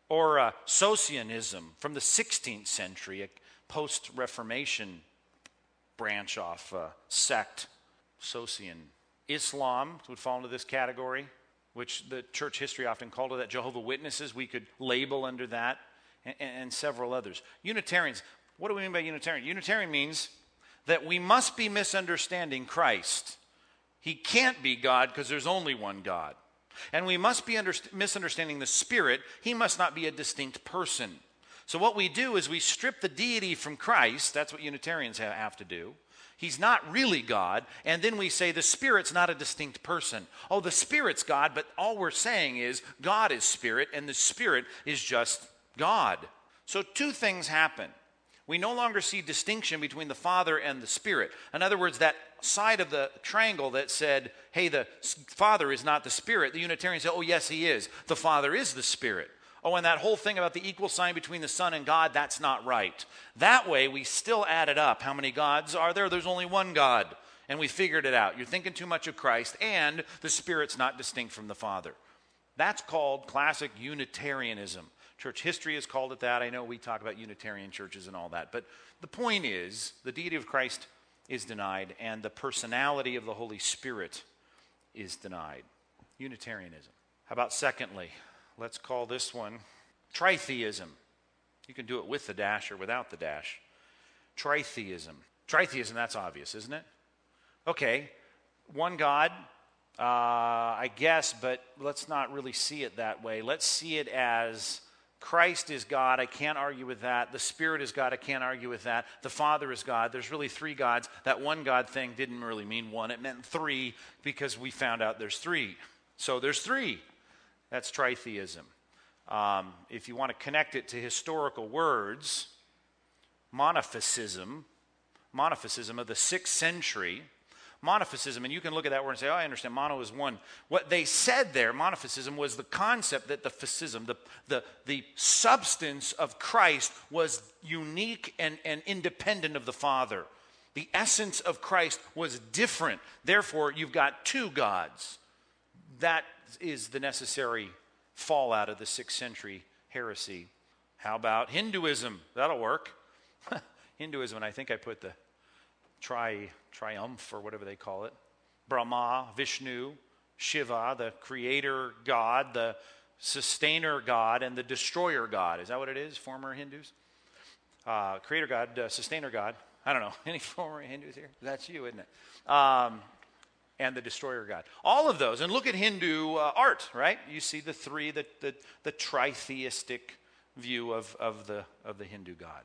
Or uh, Socinianism from the 16th century, post Reformation branch off uh, sect, Socinian. Islam would fall into this category, which the church history often called it that. Jehovah Witnesses, we could label under that and, and several others. Unitarians, what do we mean by Unitarian? Unitarian means that we must be misunderstanding Christ. He can't be God because there's only one God. And we must be under, misunderstanding the Spirit. He must not be a distinct person. So, what we do is we strip the deity from Christ. That's what Unitarians have to do. He's not really God. And then we say the Spirit's not a distinct person. Oh, the Spirit's God, but all we're saying is God is Spirit, and the Spirit is just God. So, two things happen. We no longer see distinction between the Father and the Spirit. In other words, that side of the triangle that said, hey, the Father is not the Spirit, the Unitarians say, oh, yes, he is. The Father is the Spirit. Oh, and that whole thing about the equal sign between the Son and God, that's not right. That way, we still add it up. How many gods are there? There's only one God. and we figured it out. You're thinking too much of Christ, and the Spirit's not distinct from the Father. That's called classic Unitarianism. Church history has called it that. I know we talk about Unitarian churches and all that. But the point is, the deity of Christ is denied, and the personality of the Holy Spirit is denied. Unitarianism. How about secondly? Let's call this one tritheism. You can do it with the dash or without the dash. Tritheism. Tritheism, that's obvious, isn't it? Okay, one God, uh, I guess, but let's not really see it that way. Let's see it as Christ is God. I can't argue with that. The Spirit is God. I can't argue with that. The Father is God. There's really three gods. That one God thing didn't really mean one, it meant three because we found out there's three. So there's three. That's tritheism. Um, if you want to connect it to historical words, monophysism, monophysism of the sixth century, monophysism, and you can look at that word and say, oh, I understand, mono is one. What they said there, monophysism, was the concept that the physism, the, the, the substance of Christ, was unique and, and independent of the Father. The essence of Christ was different. Therefore, you've got two gods. That is the necessary fallout of the sixth century heresy. How about Hinduism? That'll work. Hinduism, and I think I put the tri, triumph or whatever they call it. Brahma, Vishnu, Shiva, the creator God, the sustainer God, and the destroyer God. Is that what it is, former Hindus? Uh, creator God, uh, sustainer God. I don't know. Any former Hindus here? That's you, isn't it? Um, and the destroyer God. All of those. And look at Hindu uh, art, right? You see the three, the, the, the tritheistic view of, of, the, of the Hindu God.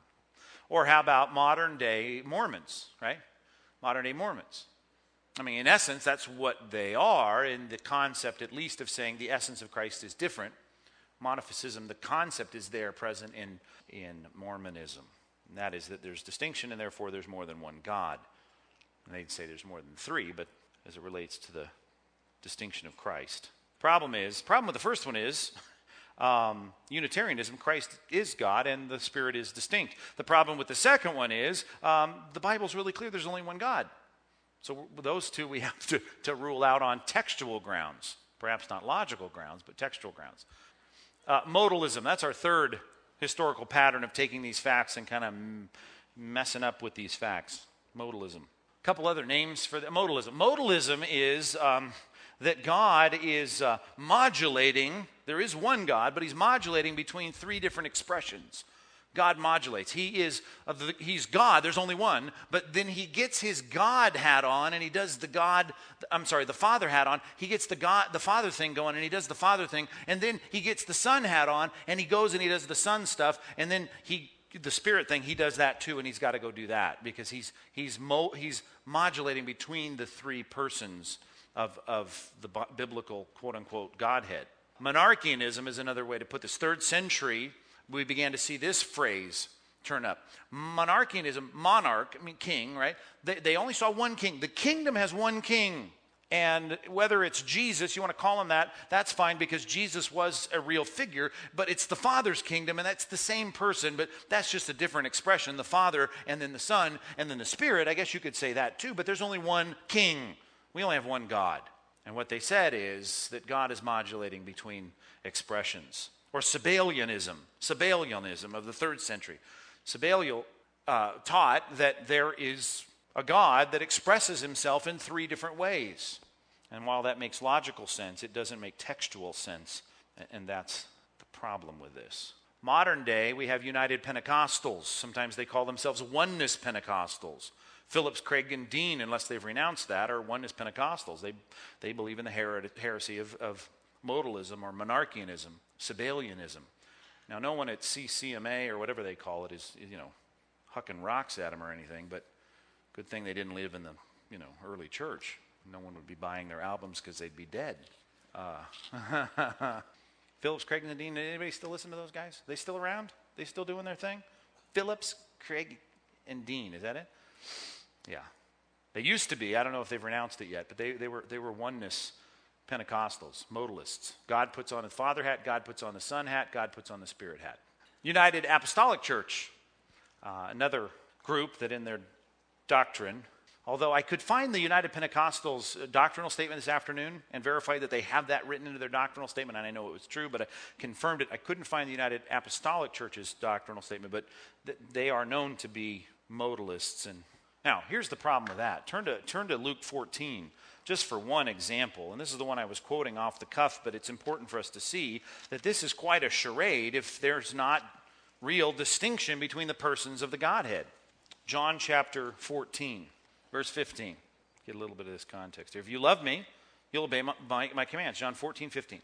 Or how about modern day Mormons, right? Modern day Mormons. I mean, in essence, that's what they are in the concept, at least, of saying the essence of Christ is different. Monophysism, the concept is there present in, in Mormonism. And that is that there's distinction and therefore there's more than one God. And they'd say there's more than three, but as it relates to the distinction of Christ. Problem is, problem with the first one is um, Unitarianism, Christ is God and the Spirit is distinct. The problem with the second one is um, the Bible's really clear there's only one God. So those two we have to, to rule out on textual grounds, perhaps not logical grounds, but textual grounds. Uh, modalism, that's our third historical pattern of taking these facts and kind of m- messing up with these facts. Modalism. Couple other names for the, modalism. Modalism is um, that God is uh, modulating, there is one God, but he's modulating between three different expressions. God modulates. He is the, he's God. There's only one, but then he gets his God hat on and he does the God I'm sorry, the Father hat on. He gets the God the Father thing going and he does the Father thing and then he gets the Son hat on and he goes and he does the Son stuff and then he the spirit thing he does that too and he's got to go do that because he's he's mo, he's modulating between the three persons of, of the biblical quote unquote Godhead. Monarchianism is another way to put this. Third century, we began to see this phrase turn up. Monarchianism, monarch, I mean king, right? They, they only saw one king. The kingdom has one king. And whether it's Jesus, you want to call him that, that's fine because Jesus was a real figure, but it's the Father's kingdom and that's the same person, but that's just a different expression. The Father and then the Son and then the Spirit, I guess you could say that too, but there's only one king. We only have one God. And what they said is that God is modulating between expressions. Or Sabellianism, Sabellianism of the third century. Sabellian uh, taught that there is a God that expresses himself in three different ways. And while that makes logical sense, it doesn't make textual sense. And that's the problem with this. Modern day, we have United Pentecostals. Sometimes they call themselves Oneness Pentecostals. Phillips, Craig, and Dean, unless they've renounced that, are oneness Pentecostals. They, they believe in the her- heresy of, of modalism or monarchianism, Sabellianism. Now, no one at CCMA or whatever they call it is, you know, hucking rocks at them or anything, but good thing they didn't live in the, you know, early church. No one would be buying their albums because they'd be dead. Uh, Phillips, Craig, and Dean, anybody still listen to those guys? They still around? They still doing their thing? Phillips, Craig, and Dean, is that it? Yeah. They used to be, I don't know if they've renounced it yet, but they, they, were, they were oneness Pentecostals, modalists. God puts on the Father hat, God puts on the Son hat, God puts on the Spirit hat. United Apostolic Church, uh, another group that in their doctrine Although I could find the United Pentecostals uh, doctrinal statement this afternoon and verify that they have that written into their doctrinal statement, and I know it was true, but I confirmed it. I couldn't find the United Apostolic Church's doctrinal statement, but th- they are known to be modalists. And now, here's the problem with that. Turn to, turn to Luke 14, just for one example. And this is the one I was quoting off the cuff, but it's important for us to see that this is quite a charade if there's not real distinction between the persons of the Godhead. John chapter 14. Verse 15. Get a little bit of this context here. If you love me, you'll obey my, my, my commands. John 14, 15.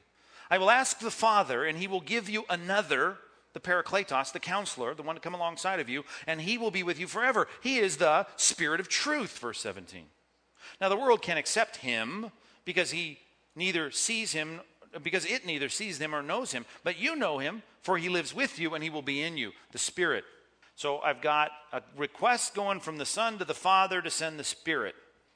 I will ask the Father, and he will give you another, the Parakletos, the counselor, the one to come alongside of you, and he will be with you forever. He is the Spirit of truth, verse 17. Now, the world can't accept him because he neither sees him, because it neither sees him or knows him, but you know him, for he lives with you and he will be in you, the Spirit so I've got a request going from the Son to the Father to send the Spirit.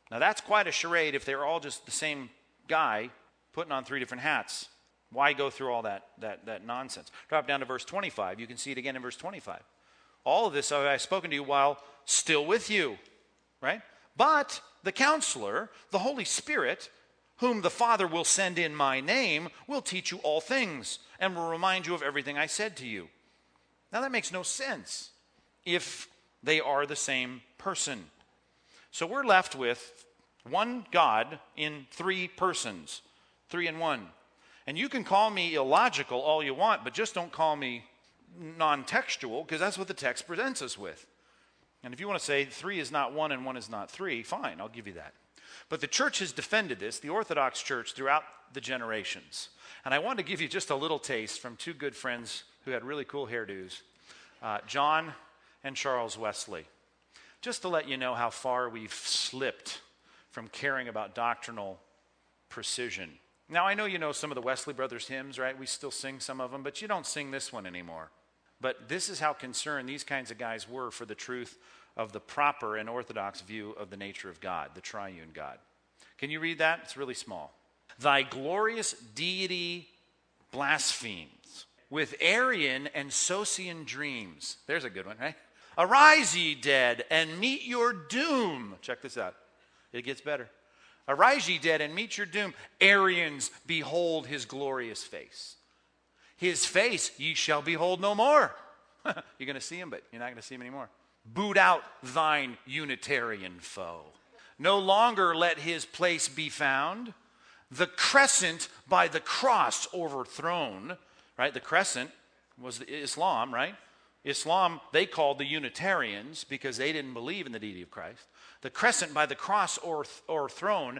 Now that's quite a charade if they're all just the same guy putting on three different hats. Why go through all that, that, that nonsense? Drop down to verse 25. You can see it again in verse 25. All of this I have spoken to you while still with you, right? But the counselor, the Holy Spirit, whom the Father will send in my name, will teach you all things and will remind you of everything I said to you. Now that makes no sense if they are the same person. So we're left with one God in three persons, three in one. And you can call me illogical all you want, but just don't call me non textual, because that's what the text presents us with. And if you want to say three is not one and one is not three, fine, I'll give you that. But the church has defended this, the Orthodox Church, throughout the generations. And I want to give you just a little taste from two good friends who had really cool hairdos uh, John and Charles Wesley. Just to let you know how far we've slipped from caring about doctrinal precision. Now, I know you know some of the Wesley Brothers hymns, right? We still sing some of them, but you don't sing this one anymore. But this is how concerned these kinds of guys were for the truth of the proper and orthodox view of the nature of God, the triune God. Can you read that? It's really small. Thy glorious deity blasphemes with Arian and Socinian dreams. There's a good one, right? Arise, ye dead, and meet your doom. Check this out. It gets better. Arise, ye dead, and meet your doom. Arians, behold his glorious face. His face ye shall behold no more. you're going to see him, but you're not going to see him anymore. Boot out thine Unitarian foe. No longer let his place be found. The crescent by the cross overthrown, right? The crescent was Islam, right? Islam, they called the Unitarians because they didn't believe in the deity of Christ. The crescent by the cross or, or throne,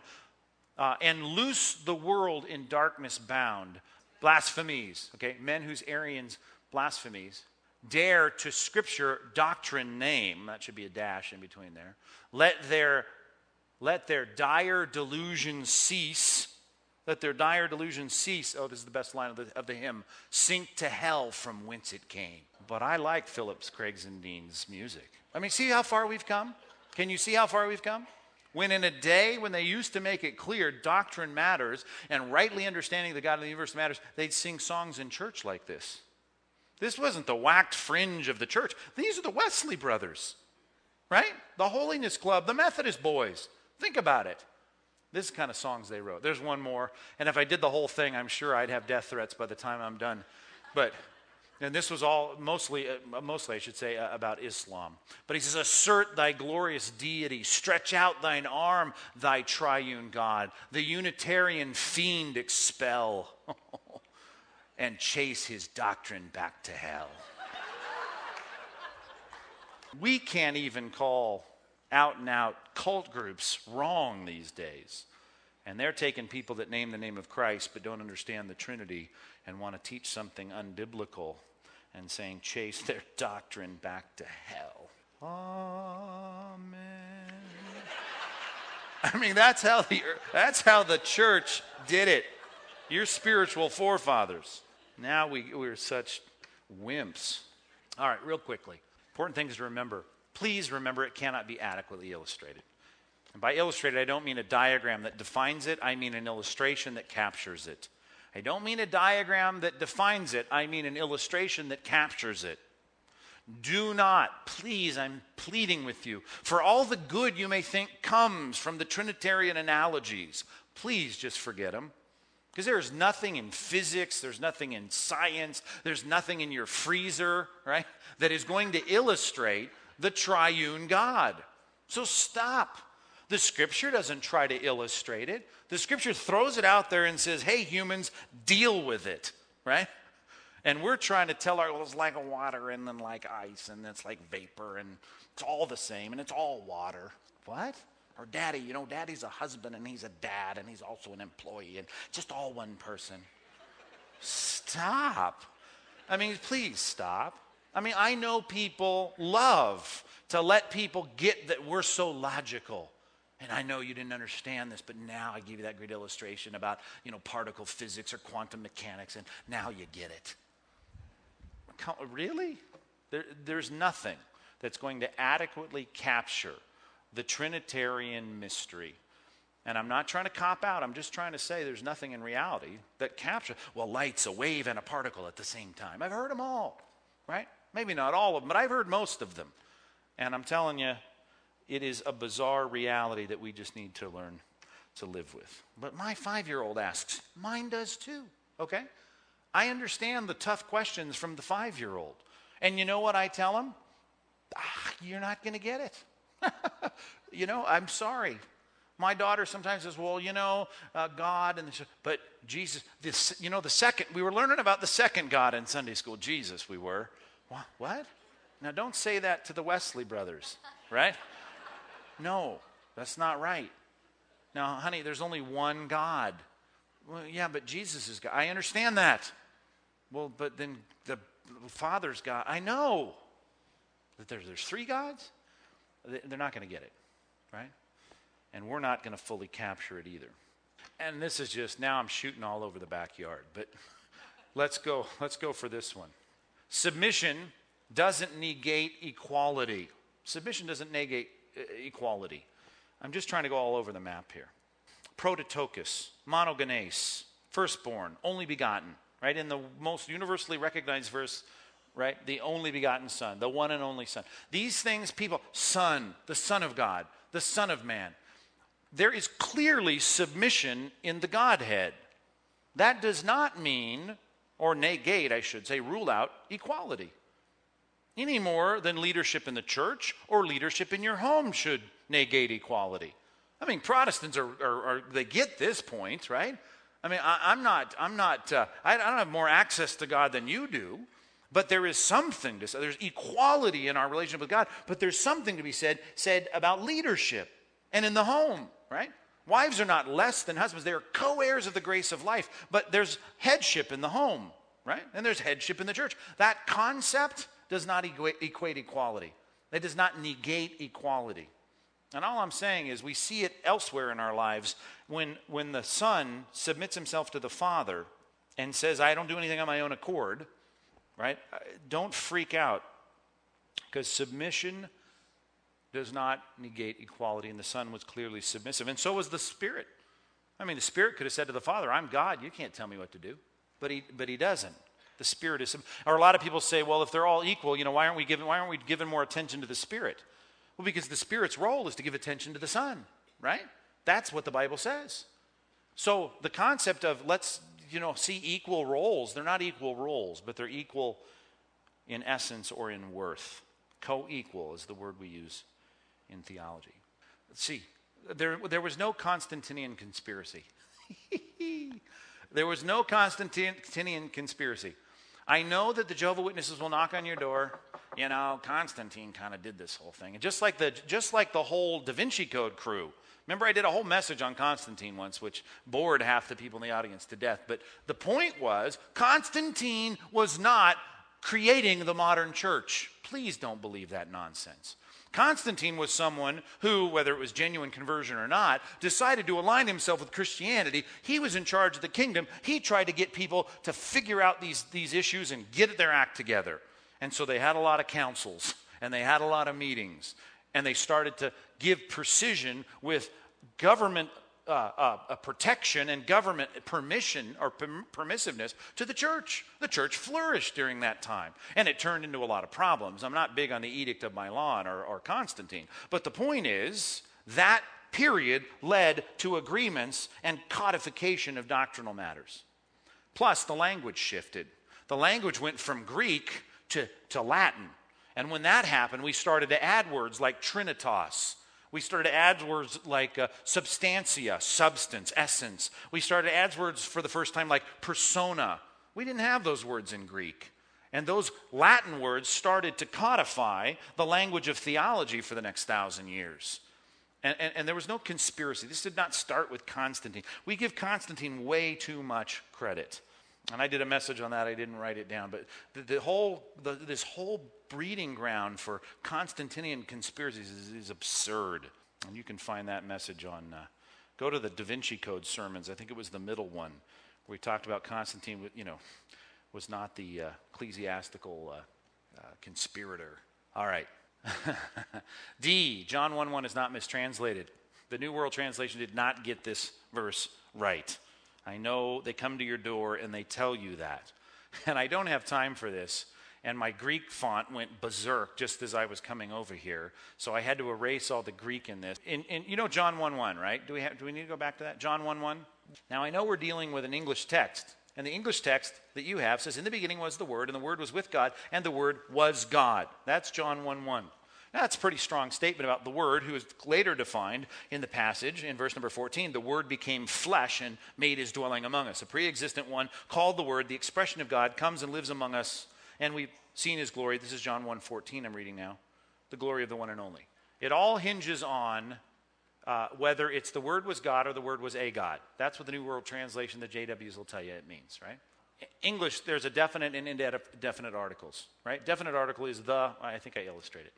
uh, and loose the world in darkness bound. Blasphemies, okay? Men whose Arians blasphemies dare to scripture doctrine name. That should be a dash in between there. Let their, let their dire delusions cease. Let their dire delusions cease. Oh, this is the best line of the, of the hymn. Sink to hell from whence it came but I like Phillips, Craigs, and Dean's music. I mean, see how far we've come? Can you see how far we've come? When in a day when they used to make it clear doctrine matters and rightly understanding the God of the universe matters, they'd sing songs in church like this. This wasn't the whacked fringe of the church. These are the Wesley brothers, right? The Holiness Club, the Methodist boys. Think about it. This is kind of songs they wrote. There's one more. And if I did the whole thing, I'm sure I'd have death threats by the time I'm done. But and this was all mostly, uh, mostly I should say, uh, about Islam. But he says, Assert thy glorious deity, stretch out thine arm, thy triune God. The Unitarian fiend expel, and chase his doctrine back to hell. we can't even call out and out cult groups wrong these days. And they're taking people that name the name of Christ but don't understand the Trinity and want to teach something unbiblical and saying, chase their doctrine back to hell. Amen. I mean, that's how the, that's how the church did it. Your spiritual forefathers. Now we, we're such wimps. All right, real quickly. Important things to remember. Please remember it cannot be adequately illustrated. And by illustrated, I don't mean a diagram that defines it, I mean an illustration that captures it. I don't mean a diagram that defines it, I mean an illustration that captures it. Do not, please, I'm pleading with you, for all the good you may think comes from the Trinitarian analogies, please just forget them. Because there's nothing in physics, there's nothing in science, there's nothing in your freezer, right, that is going to illustrate the triune God. So stop. The scripture doesn't try to illustrate it. The scripture throws it out there and says, hey, humans, deal with it, right? And we're trying to tell our, well, it's like water and then like ice and it's like vapor and it's all the same and it's all water. What? Or daddy, you know, daddy's a husband and he's a dad and he's also an employee and just all one person. Stop. I mean, please stop. I mean, I know people love to let people get that we're so logical. And I know you didn't understand this, but now I give you that great illustration about, you know, particle physics or quantum mechanics, and now you get it. Really? There, there's nothing that's going to adequately capture the Trinitarian mystery. And I'm not trying to cop out, I'm just trying to say there's nothing in reality that captures, well, light's a wave and a particle at the same time. I've heard them all, right? Maybe not all of them, but I've heard most of them. And I'm telling you, it is a bizarre reality that we just need to learn to live with. But my five year old asks, mine does too, okay? I understand the tough questions from the five year old. And you know what I tell him? Ah, you're not going to get it. you know, I'm sorry. My daughter sometimes says, "Well, you know, uh, God and but Jesus. This, you know, the second we were learning about the second God in Sunday school. Jesus, we were. What? what? Now, don't say that to the Wesley brothers, right? No, that's not right. Now, honey, there's only one God. Well, yeah, but Jesus is God. I understand that. Well, but then the Father's God. I know that there's, there's three gods. They're not going to get it, right? And we're not going to fully capture it either. And this is just now I'm shooting all over the backyard, but let's go. Let's go for this one. Submission doesn't negate equality. Submission doesn't negate Uh, equality. I'm just trying to go all over the map here. Prototokos, monogenes, firstborn, only begotten, right? In the most universally recognized verse, right? The only begotten Son, the one and only Son. These things, people, Son, the Son of God, the Son of Man. There is clearly submission in the Godhead. That does not mean, or negate, I should say, rule out equality any more than leadership in the church or leadership in your home should negate equality. I mean, Protestants are, are, are they get this point, right? I mean, I, am not, I'm not, uh, I, I don't have more access to God than you do, but there is something to say. There's equality in our relationship with God, but there's something to be said, said about leadership and in the home, right? Wives are not less than husbands. They are co heirs of the grace of life, but there's headship in the home, right? And there's headship in the church. That concept does not equate equality, it does not negate equality. And all I'm saying is we see it elsewhere in our lives when, when the son submits himself to the father and says, I don't do anything on my own accord, right? Uh, don't freak out because submission does not negate equality, and the son was clearly submissive, and so was the spirit. I mean, the spirit could have said to the father, I'm God, you can't tell me what to do. But he, but he doesn't. The Spirit is. Or a lot of people say, well, if they're all equal, you know, why aren't we giving, why aren't we giving more attention to the Spirit? Well, because the Spirit's role is to give attention to the Son, right? That's what the Bible says. So the concept of let's, you know, see equal roles, they're not equal roles, but they're equal in essence or in worth. Co equal is the word we use in theology. Let's see. There, there was no Constantinian conspiracy. there was no Constantinian conspiracy. I know that the Jehovah Witnesses will knock on your door. You know, Constantine kind of did this whole thing. And just like the just like the whole Da Vinci Code crew. Remember I did a whole message on Constantine once which bored half the people in the audience to death, but the point was Constantine was not creating the modern church. Please don't believe that nonsense. Constantine was someone who, whether it was genuine conversion or not, decided to align himself with Christianity. He was in charge of the kingdom. He tried to get people to figure out these, these issues and get their act together. And so they had a lot of councils and they had a lot of meetings and they started to give precision with government uh, uh, protection and government permission or permissiveness to the church. The church flourished during that time, and it turned into a lot of problems. I'm not big on the Edict of Milan or, or Constantine, but the point is that period led to agreements and codification of doctrinal matters. Plus, the language shifted. The language went from Greek to, to Latin. And when that happened, we started to add words like trinitas we started to add words like uh, substantia, substance, essence. We started add words for the first time like persona. We didn't have those words in Greek. And those Latin words started to codify the language of theology for the next thousand years. And, and, and, there was no conspiracy. This did not start with Constantine. We give Constantine way too much credit. And I did a message on that. I didn't write it down. But the, the whole, the, this whole breeding ground for Constantinian conspiracies is, is, absurd. And you can find that message on, uh, go to the Da Vinci Code sermons. I think it was the middle one where we talked about Constantine, you know, was not the uh, ecclesiastical uh, uh conspirator. All right. D, John 1 1 is not mistranslated. The New World Translation did not get this verse right. I know they come to your door and they tell you that. And I don't have time for this. And my Greek font went berserk just as I was coming over here. So I had to erase all the Greek in this. In, you know John 1 1, right? Do we, have, do we need to go back to that? John 1 1? Now I know we're dealing with an English text. And the English text that you have says, In the beginning was the Word, and the Word was with God, and the Word was God. That's John 1 1. Now, That's a pretty strong statement about the Word, who is later defined in the passage in verse number 14. The Word became flesh and made his dwelling among us. A pre existent one called the Word, the expression of God, comes and lives among us, and we've seen his glory. This is John 1 14, I'm reading now. The glory of the one and only. It all hinges on uh, whether it's the Word was God or the Word was a God. That's what the New World Translation, the JWs will tell you it means, right? English, there's a definite and indefinite articles, right? Definite article is the, I think I illustrated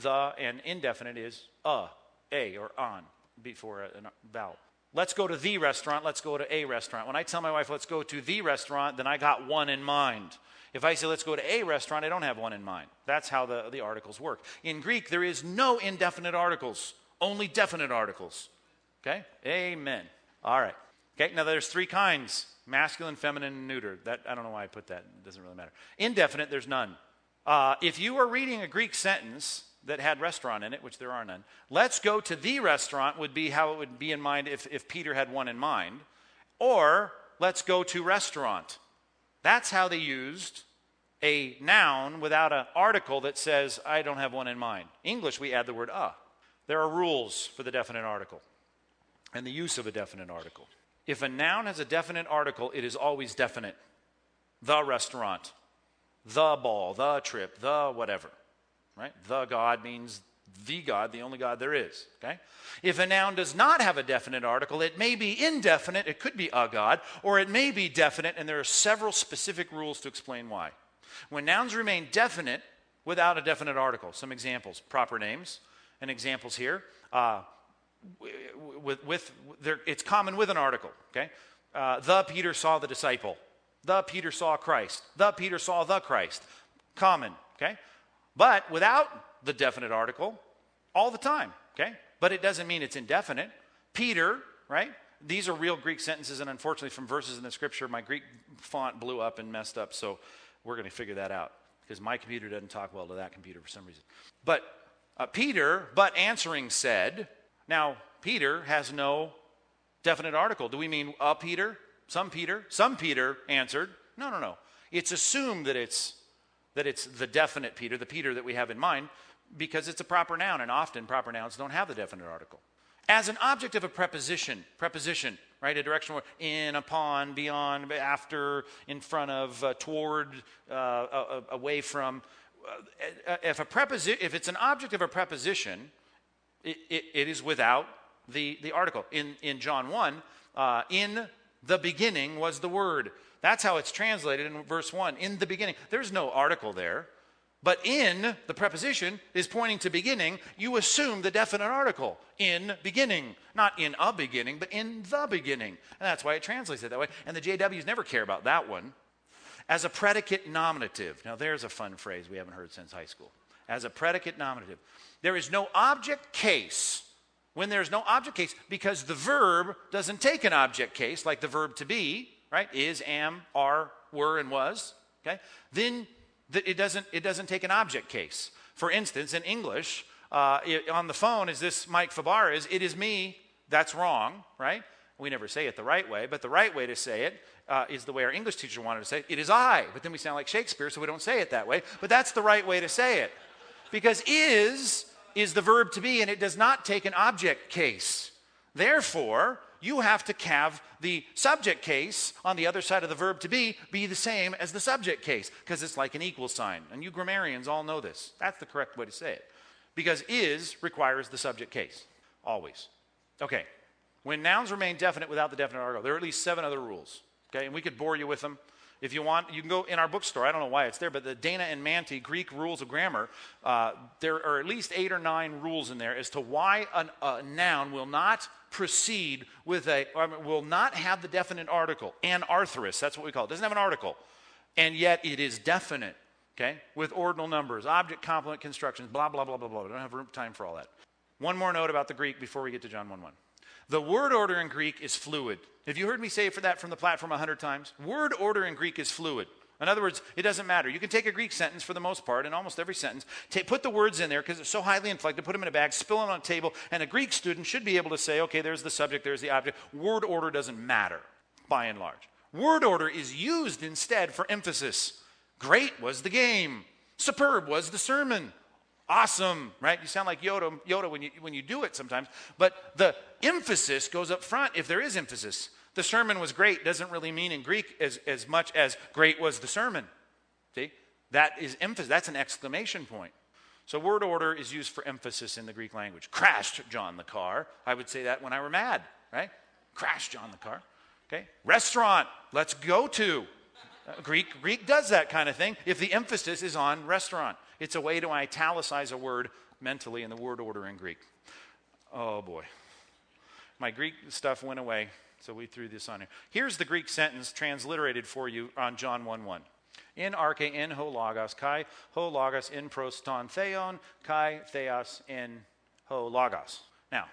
the, and indefinite is a, a, or on before a, a vowel. Let's go to the restaurant, let's go to a restaurant. When I tell my wife, let's go to the restaurant, then I got one in mind. If I say, let's go to a restaurant, I don't have one in mind. That's how the, the articles work. In Greek, there is no indefinite articles, only definite articles. Okay? Amen. All right. Okay, now there's three kinds masculine, feminine, and neuter. That, I don't know why I put that, it doesn't really matter. Indefinite, there's none. Uh, if you were reading a Greek sentence that had restaurant in it, which there are none. Let's go to the restaurant would be how it would be in mind if, if Peter had one in mind. Or let's go to restaurant. That's how they used a noun without an article that says, I don't have one in mind. English, we add the word a. There are rules for the definite article and the use of a definite article. If a noun has a definite article, it is always definite. The restaurant, the ball, the trip, the whatever right? The God means the God, the only God there is, okay? If a noun does not have a definite article, it may be indefinite, it could be a God, or it may be definite, and there are several specific rules to explain why. When nouns remain definite without a definite article, some examples proper names, and examples here. Uh, with, with it's common with an article, okay? Uh, the Peter saw the disciple. The Peter saw Christ. The Peter saw the Christ. Common, okay? but without the definite article all the time, okay? But it doesn't mean it's indefinite. Peter, right? These are real Greek sentences, and unfortunately, from verses in the scripture, my Greek font blew up and messed up, so we're going to figure that out because my computer doesn't talk well to that computer for some reason. But uh, Peter, but answering said, now Peter has no definite article. Do we mean a Peter? Some Peter? Some Peter answered. No, no, no. It's assumed that it's that it's the definite Peter, the Peter that we have in mind, because it's a proper noun, and often proper nouns don't have the definite article. As an object of a preposition, preposition, right? A directional word, in, upon, beyond, after, in front of, uh, toward, uh, uh, away from. Uh, if, a preposi- if it's an object of a preposition, it, it, it is without the, the article. In, in John 1, uh, in the beginning was the Word. That's how it's translated in verse 1. In the beginning. There's no article there. But in, the preposition is pointing to beginning, you assume the definite article. In beginning. Not in a beginning, but in the beginning. And that's why it translates it that way. And the JWs never care about that one. As a predicate nominative. Now, there's a fun phrase we haven't heard since high school. As a predicate nominative. There is no object case when there's no object case because the verb doesn't take an object case like the verb to be, right? Is, am, are, were, and was, okay? Then it doesn't, it doesn't take an object case. For instance, in English, uh, it, on the phone, is this Mike Fabar is, It is me. That's wrong, right? We never say it the right way, but the right way to say it uh, is the way our English teacher wanted to say it. It is I. But then we sound like Shakespeare, so we don't say it that way. But that's the right way to say it. Because is is the verb to be, and it does not take an object case. Therefore, you have to have the subject case on the other side of the verb to be be the same as the subject case because it's like an equal sign. And you grammarians all know this. That's the correct way to say it. Because is requires the subject case, always. Okay, when nouns remain definite without the definite article, there are at least seven other rules. Okay, and we could bore you with them. If you want, you can go in our bookstore. I don't know why it's there, but the Dana and Mantey Greek Rules of Grammar, uh, there are at least eight or nine rules in there as to why an, a noun will not proceed with a, will not have the definite article. Anarthrous, that's what we call it. Doesn't have an article, and yet it is definite, okay, with ordinal numbers, object complement constructions, blah, blah, blah, blah, blah. We don't have time for all that. One more note about the Greek before we get to John 1 1. The word order in Greek is fluid. Have you heard me say for that from the platform a hundred times? Word order in Greek is fluid. In other words, it doesn't matter. You can take a Greek sentence for the most part, in almost every sentence, take, put the words in there because it's so highly inflected, put them in a bag, spill them on a table, and a Greek student should be able to say, okay, there's the subject, there's the object. Word order doesn't matter, by and large. Word order is used instead for emphasis. Great was the game. Superb was the sermon awesome, right? You sound like Yoda, Yoda when, you, when you do it sometimes. But the emphasis goes up front if there is emphasis. The sermon was great doesn't really mean in Greek as, as much as great was the sermon. See? That is emphasis. That's an exclamation point. So word order is used for emphasis in the Greek language. Crashed John the car. I would say that when I were mad, right? Crashed John the car. Okay? Restaurant, let's go to. Uh, Greek, Greek does that kind of thing if the emphasis is on restaurant. It's a way to italicize a word mentally in the word order in Greek. Oh boy. My Greek stuff went away, so we threw this on here. Here's the Greek sentence transliterated for you on John 1 1. In arche in ho logos, kai ho logos in pros ton theon, kai theos in ho logos. Now,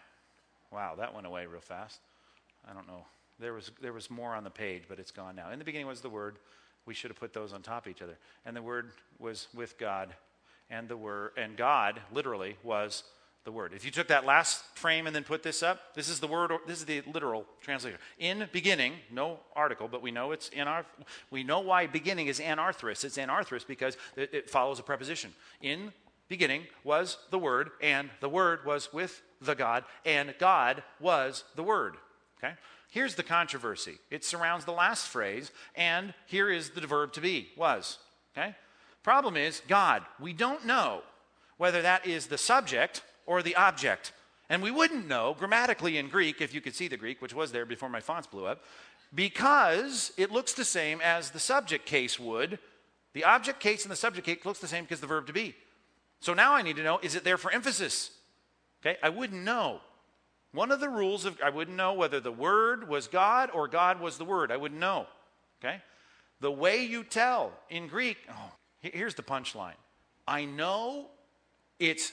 wow, that went away real fast. I don't know. There was, there was more on the page, but it's gone now. In the beginning was the Word. We should have put those on top of each other. And the Word was with God, and the word and God literally was the word. If you took that last frame and then put this up, this is the word this is the literal translation. In beginning, no article, but we know it's in our we know why beginning is anarthrous. It's anarthrous because it, it follows a preposition. In beginning was the word and the word was with the God and God was the word. Okay? Here's the controversy. It surrounds the last phrase and here is the verb to be was. Okay? Problem is, God. We don't know whether that is the subject or the object. And we wouldn't know grammatically in Greek, if you could see the Greek, which was there before my fonts blew up, because it looks the same as the subject case would. The object case and the subject case looks the same because the verb to be. So now I need to know is it there for emphasis? Okay, I wouldn't know. One of the rules of I wouldn't know whether the word was God or God was the word. I wouldn't know. Okay? The way you tell in Greek, oh, Here's the punchline I know it's,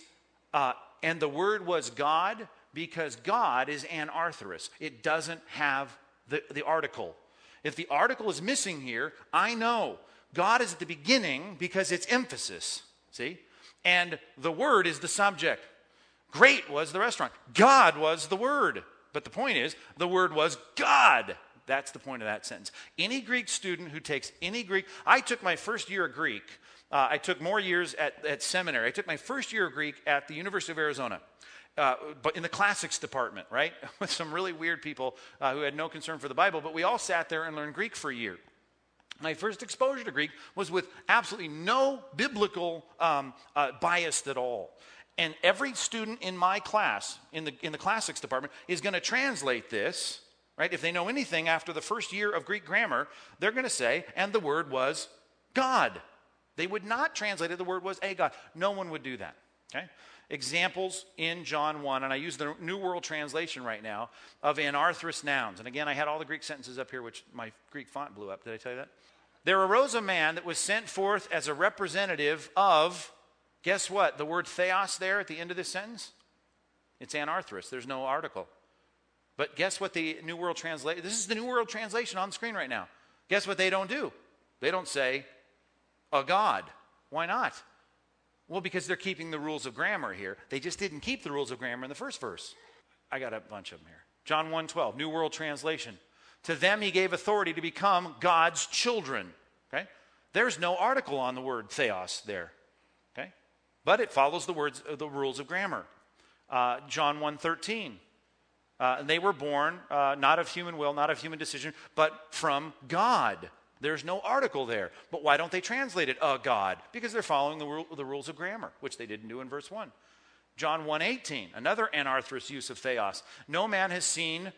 uh, and the word was God because God is anarthrous. It doesn't have the, the article. If the article is missing here, I know God is at the beginning because it's emphasis. See? And the word is the subject. Great was the restaurant. God was the word. But the point is, the word was God. That's the point of that sentence. Any Greek student who takes any Greek, I took my first year of Greek. Uh, I took more years at, at seminary. I took my first year of Greek at the University of Arizona. Uh, but in the classics department, right? With some really weird people uh, who had no concern for the Bible, but we all sat there and learned Greek for a year. My first exposure to Greek was with absolutely no biblical um, uh, bias at all. And every student in my class, in the, in the classics department, is going to translate this right? If they know anything after the first year of Greek grammar, they're going to say, and the word was God. They would not translate it, the word was a God. No one would do that, okay? Examples in John 1, and I use the New World Translation right now, of anarthrous nouns. And again, I had all the Greek sentences up here, which my Greek font blew up. Did I tell you that? There arose a man that was sent forth as a representative of, guess what? The word theos there at the end of this sentence? It's anarthrous. There's no article. But guess what the New World Translation, this is the New World Translation on the screen right now. Guess what they don't do? They don't say a God. Why not? Well, because they're keeping the rules of grammar here. They just didn't keep the rules of grammar in the first verse. I got a bunch of them here. John 1:12, New World Translation. To them he gave authority to become God's children. Okay? There's no article on the word theos there. Okay? But it follows the words the rules of grammar. Uh, John 1:13. Uh, they were born uh, not of human will, not of human decision, but from God. There's no article there. But why don't they translate it, a God? Because they're following the, rule, the rules of grammar, which they didn't do in verse 1. John 1.18, another anarthrous use of theos. No man has seen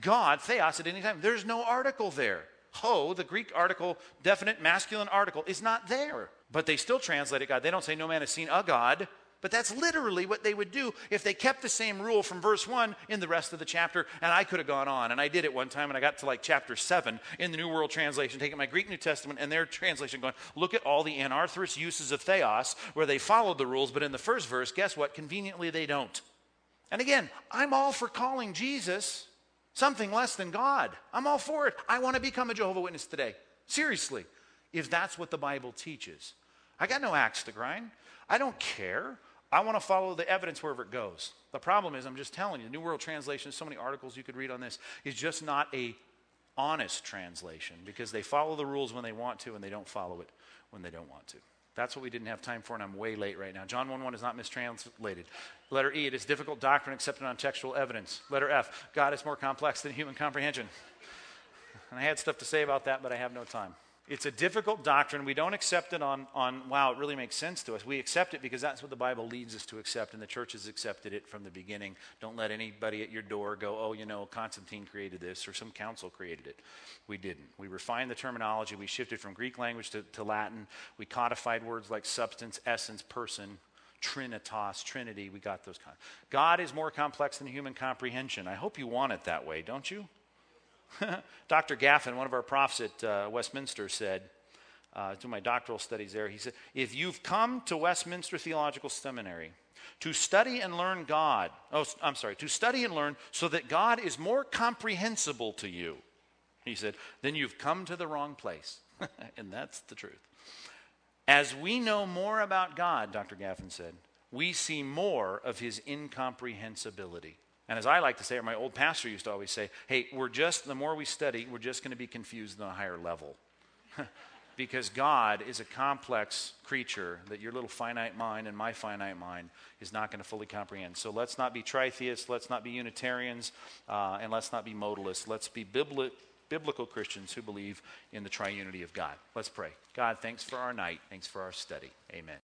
God, theos, at any time. There's no article there. Ho, the Greek article, definite masculine article, is not there. But they still translate it God. They don't say no man has seen a God. But that's literally what they would do if they kept the same rule from verse 1 in the rest of the chapter. And I could have gone on. And I did it one time, and I got to like chapter 7 in the New World Translation, taking my Greek New Testament and their translation, going, look at all the anarthrous uses of theos where they followed the rules, but in the first verse, guess what? Conveniently, they don't. And again, I'm all for calling Jesus something less than God. I'm all for it. I want to become a Jehovah Witness today. Seriously, if that's what the Bible teaches. I got no axe to grind. I don't care. I want to follow the evidence wherever it goes. The problem is, I'm just telling you, the New World Translation, so many articles you could read on this, is just not a honest translation because they follow the rules when they want to and they don't follow it when they don't want to. That's what we didn't have time for, and I'm way late right now. John 1 1 is not mistranslated. Letter E, it is difficult doctrine accepted on textual evidence. Letter F, God is more complex than human comprehension. And I had stuff to say about that, but I have no time. It's a difficult doctrine. We don't accept it on, on, wow, it really makes sense to us. We accept it because that's what the Bible leads us to accept, and the church has accepted it from the beginning. Don't let anybody at your door go, oh, you know, Constantine created this or some council created it. We didn't. We refined the terminology. We shifted from Greek language to, to Latin. We codified words like substance, essence, person, trinitas, trinity. We got those kinds. God is more complex than human comprehension. I hope you want it that way, don't you? Dr. Gaffin, one of our profs at uh, Westminster, said, uh, to my doctoral studies there, he said, if you've come to Westminster Theological Seminary to study and learn God, oh, I'm sorry, to study and learn so that God is more comprehensible to you, he said, then you've come to the wrong place. and that's the truth. As we know more about God, Dr. Gaffin said, we see more of his incomprehensibility. And as I like to say, or my old pastor used to always say, hey, we're just, the more we study, we're just going to be confused on a higher level. because God is a complex creature that your little finite mind and my finite mind is not going to fully comprehend. So let's not be tritheists, let's not be Unitarians, uh, and let's not be modalists. Let's be bibli- biblical Christians who believe in the triunity of God. Let's pray. God, thanks for our night. Thanks for our study. Amen.